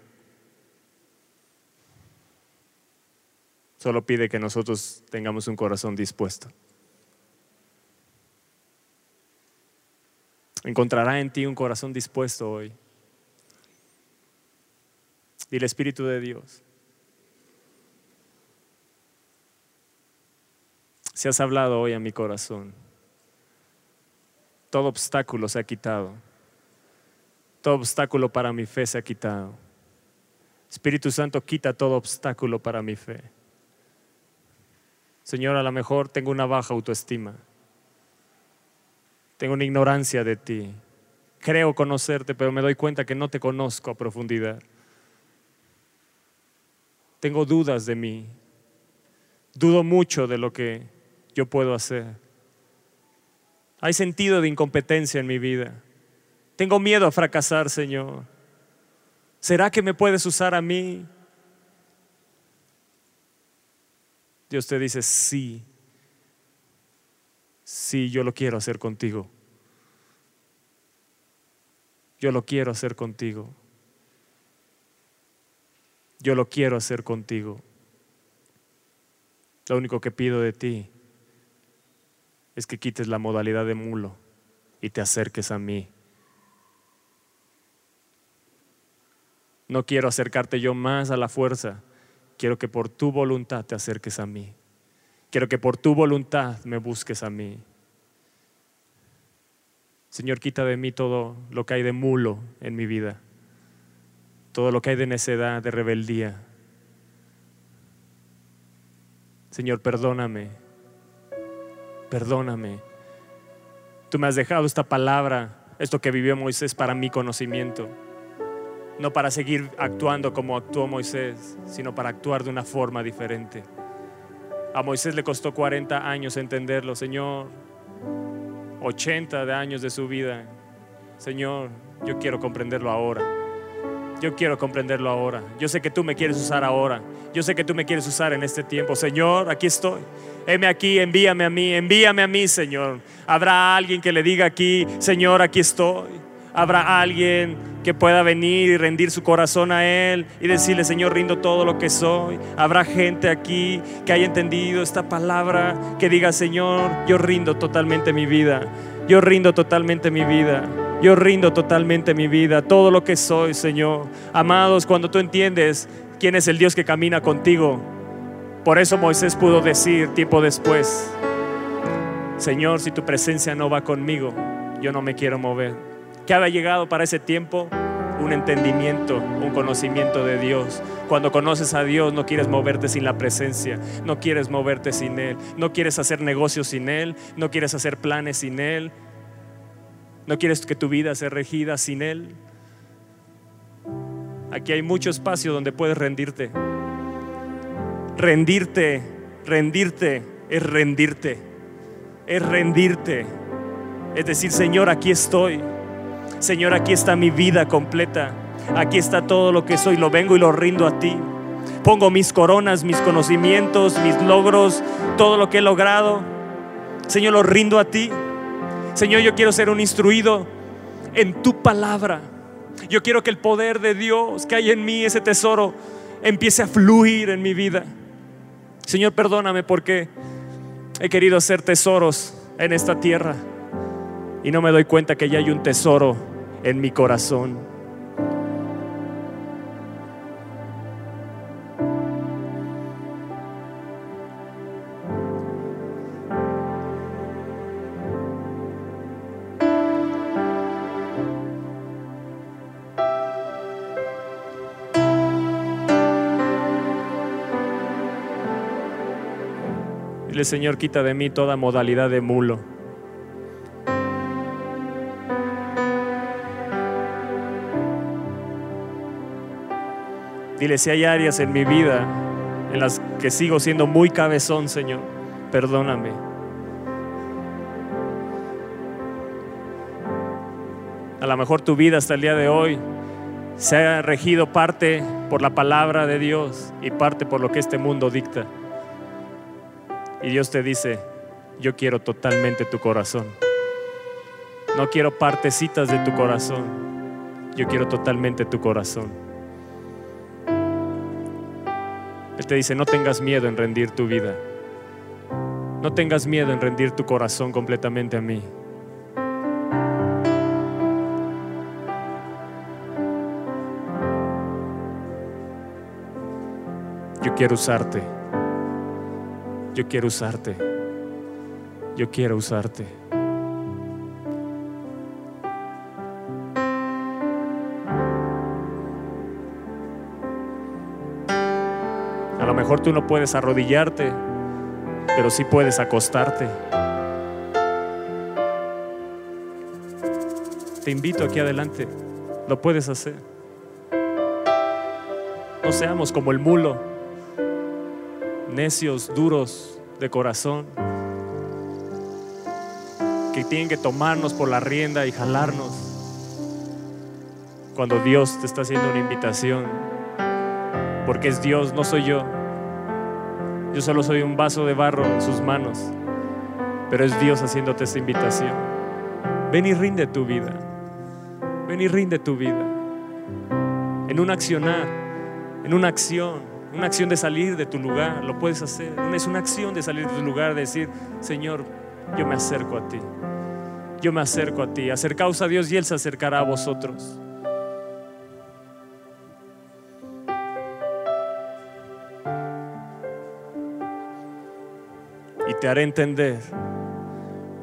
B: Solo pide que nosotros tengamos un corazón dispuesto. Encontrará en ti un corazón dispuesto hoy. Y el Espíritu de Dios. Si has hablado hoy a mi corazón, todo obstáculo se ha quitado. Todo obstáculo para mi fe se ha quitado. Espíritu Santo, quita todo obstáculo para mi fe. Señor, a lo mejor tengo una baja autoestima. Tengo una ignorancia de ti. Creo conocerte, pero me doy cuenta que no te conozco a profundidad. Tengo dudas de mí. Dudo mucho de lo que yo puedo hacer. Hay sentido de incompetencia en mi vida. Tengo miedo a fracasar, Señor. ¿Será que me puedes usar a mí? Dios te dice, sí, sí, yo lo quiero hacer contigo. Yo lo quiero hacer contigo. Yo lo quiero hacer contigo. Lo único que pido de ti es que quites la modalidad de mulo y te acerques a mí. No quiero acercarte yo más a la fuerza quiero que por tu voluntad te acerques a mí. Quiero que por tu voluntad me busques a mí. Señor, quita de mí todo lo que hay de mulo en mi vida, todo lo que hay de necedad, de rebeldía. Señor, perdóname, perdóname. Tú me has dejado esta palabra, esto que vivió Moisés para mi conocimiento no para seguir actuando como actuó Moisés, sino para actuar de una forma diferente. A Moisés le costó 40 años entenderlo, Señor, 80 de años de su vida. Señor, yo quiero comprenderlo ahora. Yo quiero comprenderlo ahora. Yo sé que tú me quieres usar ahora. Yo sé que tú me quieres usar en este tiempo. Señor, aquí estoy. Heme aquí, envíame a mí, envíame a mí, Señor. Habrá alguien que le diga aquí, Señor, aquí estoy. Habrá alguien que pueda venir y rendir su corazón a Él y decirle, Señor, rindo todo lo que soy. Habrá gente aquí que haya entendido esta palabra, que diga, Señor, yo rindo totalmente mi vida. Yo rindo totalmente mi vida. Yo rindo totalmente mi vida, todo lo que soy, Señor. Amados, cuando tú entiendes quién es el Dios que camina contigo, por eso Moisés pudo decir tiempo después, Señor, si tu presencia no va conmigo, yo no me quiero mover que había llegado para ese tiempo un entendimiento, un conocimiento de Dios. Cuando conoces a Dios no quieres moverte sin la presencia, no quieres moverte sin Él, no quieres hacer negocios sin Él, no quieres hacer planes sin Él. No quieres que tu vida sea regida sin Él. Aquí hay mucho espacio donde puedes rendirte. Rendirte, rendirte, es rendirte. Es rendirte. Es decir, Señor, aquí estoy. Señor, aquí está mi vida completa. Aquí está todo lo que soy. Lo vengo y lo rindo a ti. Pongo mis coronas, mis conocimientos, mis logros, todo lo que he logrado. Señor, lo rindo a ti. Señor, yo quiero ser un instruido en tu palabra. Yo quiero que el poder de Dios que hay en mí, ese tesoro, empiece a fluir en mi vida. Señor, perdóname porque he querido hacer tesoros en esta tierra y no me doy cuenta que ya hay un tesoro en mi corazón. Dile, Señor, quita de mí toda modalidad de mulo. Dile, si hay áreas en mi vida en las que sigo siendo muy cabezón, Señor, perdóname. A lo mejor tu vida hasta el día de hoy se ha regido parte por la palabra de Dios y parte por lo que este mundo dicta. Y Dios te dice, yo quiero totalmente tu corazón. No quiero partecitas de tu corazón. Yo quiero totalmente tu corazón. Él te dice, no tengas miedo en rendir tu vida. No tengas miedo en rendir tu corazón completamente a mí. Yo quiero usarte. Yo quiero usarte. Yo quiero usarte. Mejor tú no puedes arrodillarte, pero sí puedes acostarte. Te invito aquí adelante. Lo puedes hacer. No seamos como el mulo necios, duros de corazón, que tienen que tomarnos por la rienda y jalarnos cuando Dios te está haciendo una invitación, porque es Dios, no soy yo. Yo solo soy un vaso de barro en sus manos, pero es Dios haciéndote esta invitación. Ven y rinde tu vida, ven y rinde tu vida en un accionar, en una acción una acción de salir de tu lugar, lo puedes hacer. Es una acción de salir de tu lugar, de decir, Señor, yo me acerco a ti. Yo me acerco a ti. Acercaos a Dios y Él se acercará a vosotros. Y te haré entender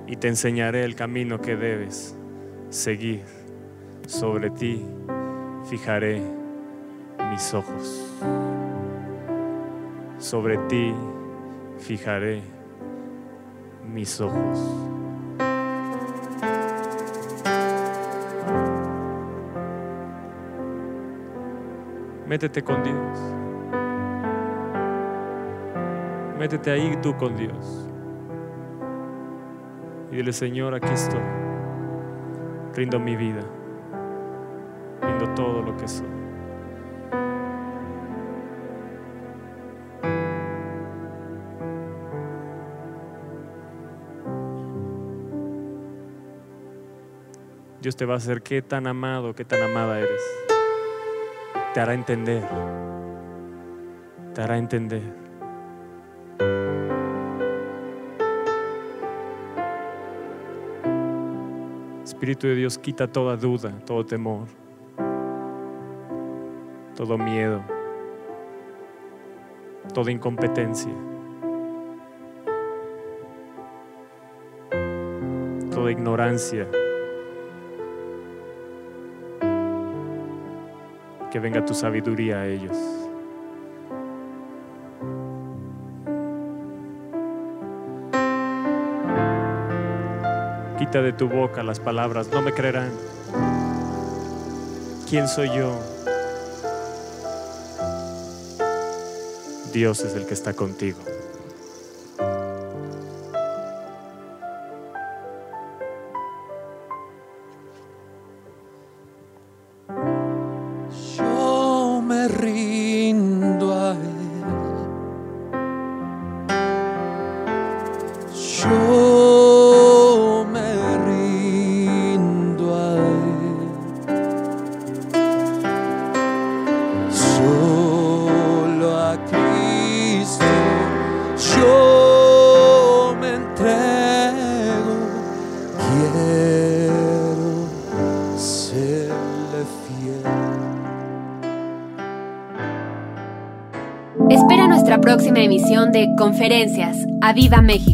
B: y te enseñaré el camino que debes seguir. Sobre ti fijaré mis ojos sobre ti fijaré mis ojos. Métete con Dios. Métete ahí tú con Dios. Y dile, Señor, aquí estoy. Rindo mi vida. Rindo todo lo que soy. Dios te va a hacer qué tan amado, qué tan amada eres. Te hará entender. Te hará entender. Espíritu de Dios quita toda duda, todo temor, todo miedo, toda incompetencia, toda ignorancia. que venga tu sabiduría a ellos.
C: Quita de tu boca las palabras, no me creerán. ¿Quién soy yo? Dios es el que está contigo.
A: Conferencias. ¡A Viva México!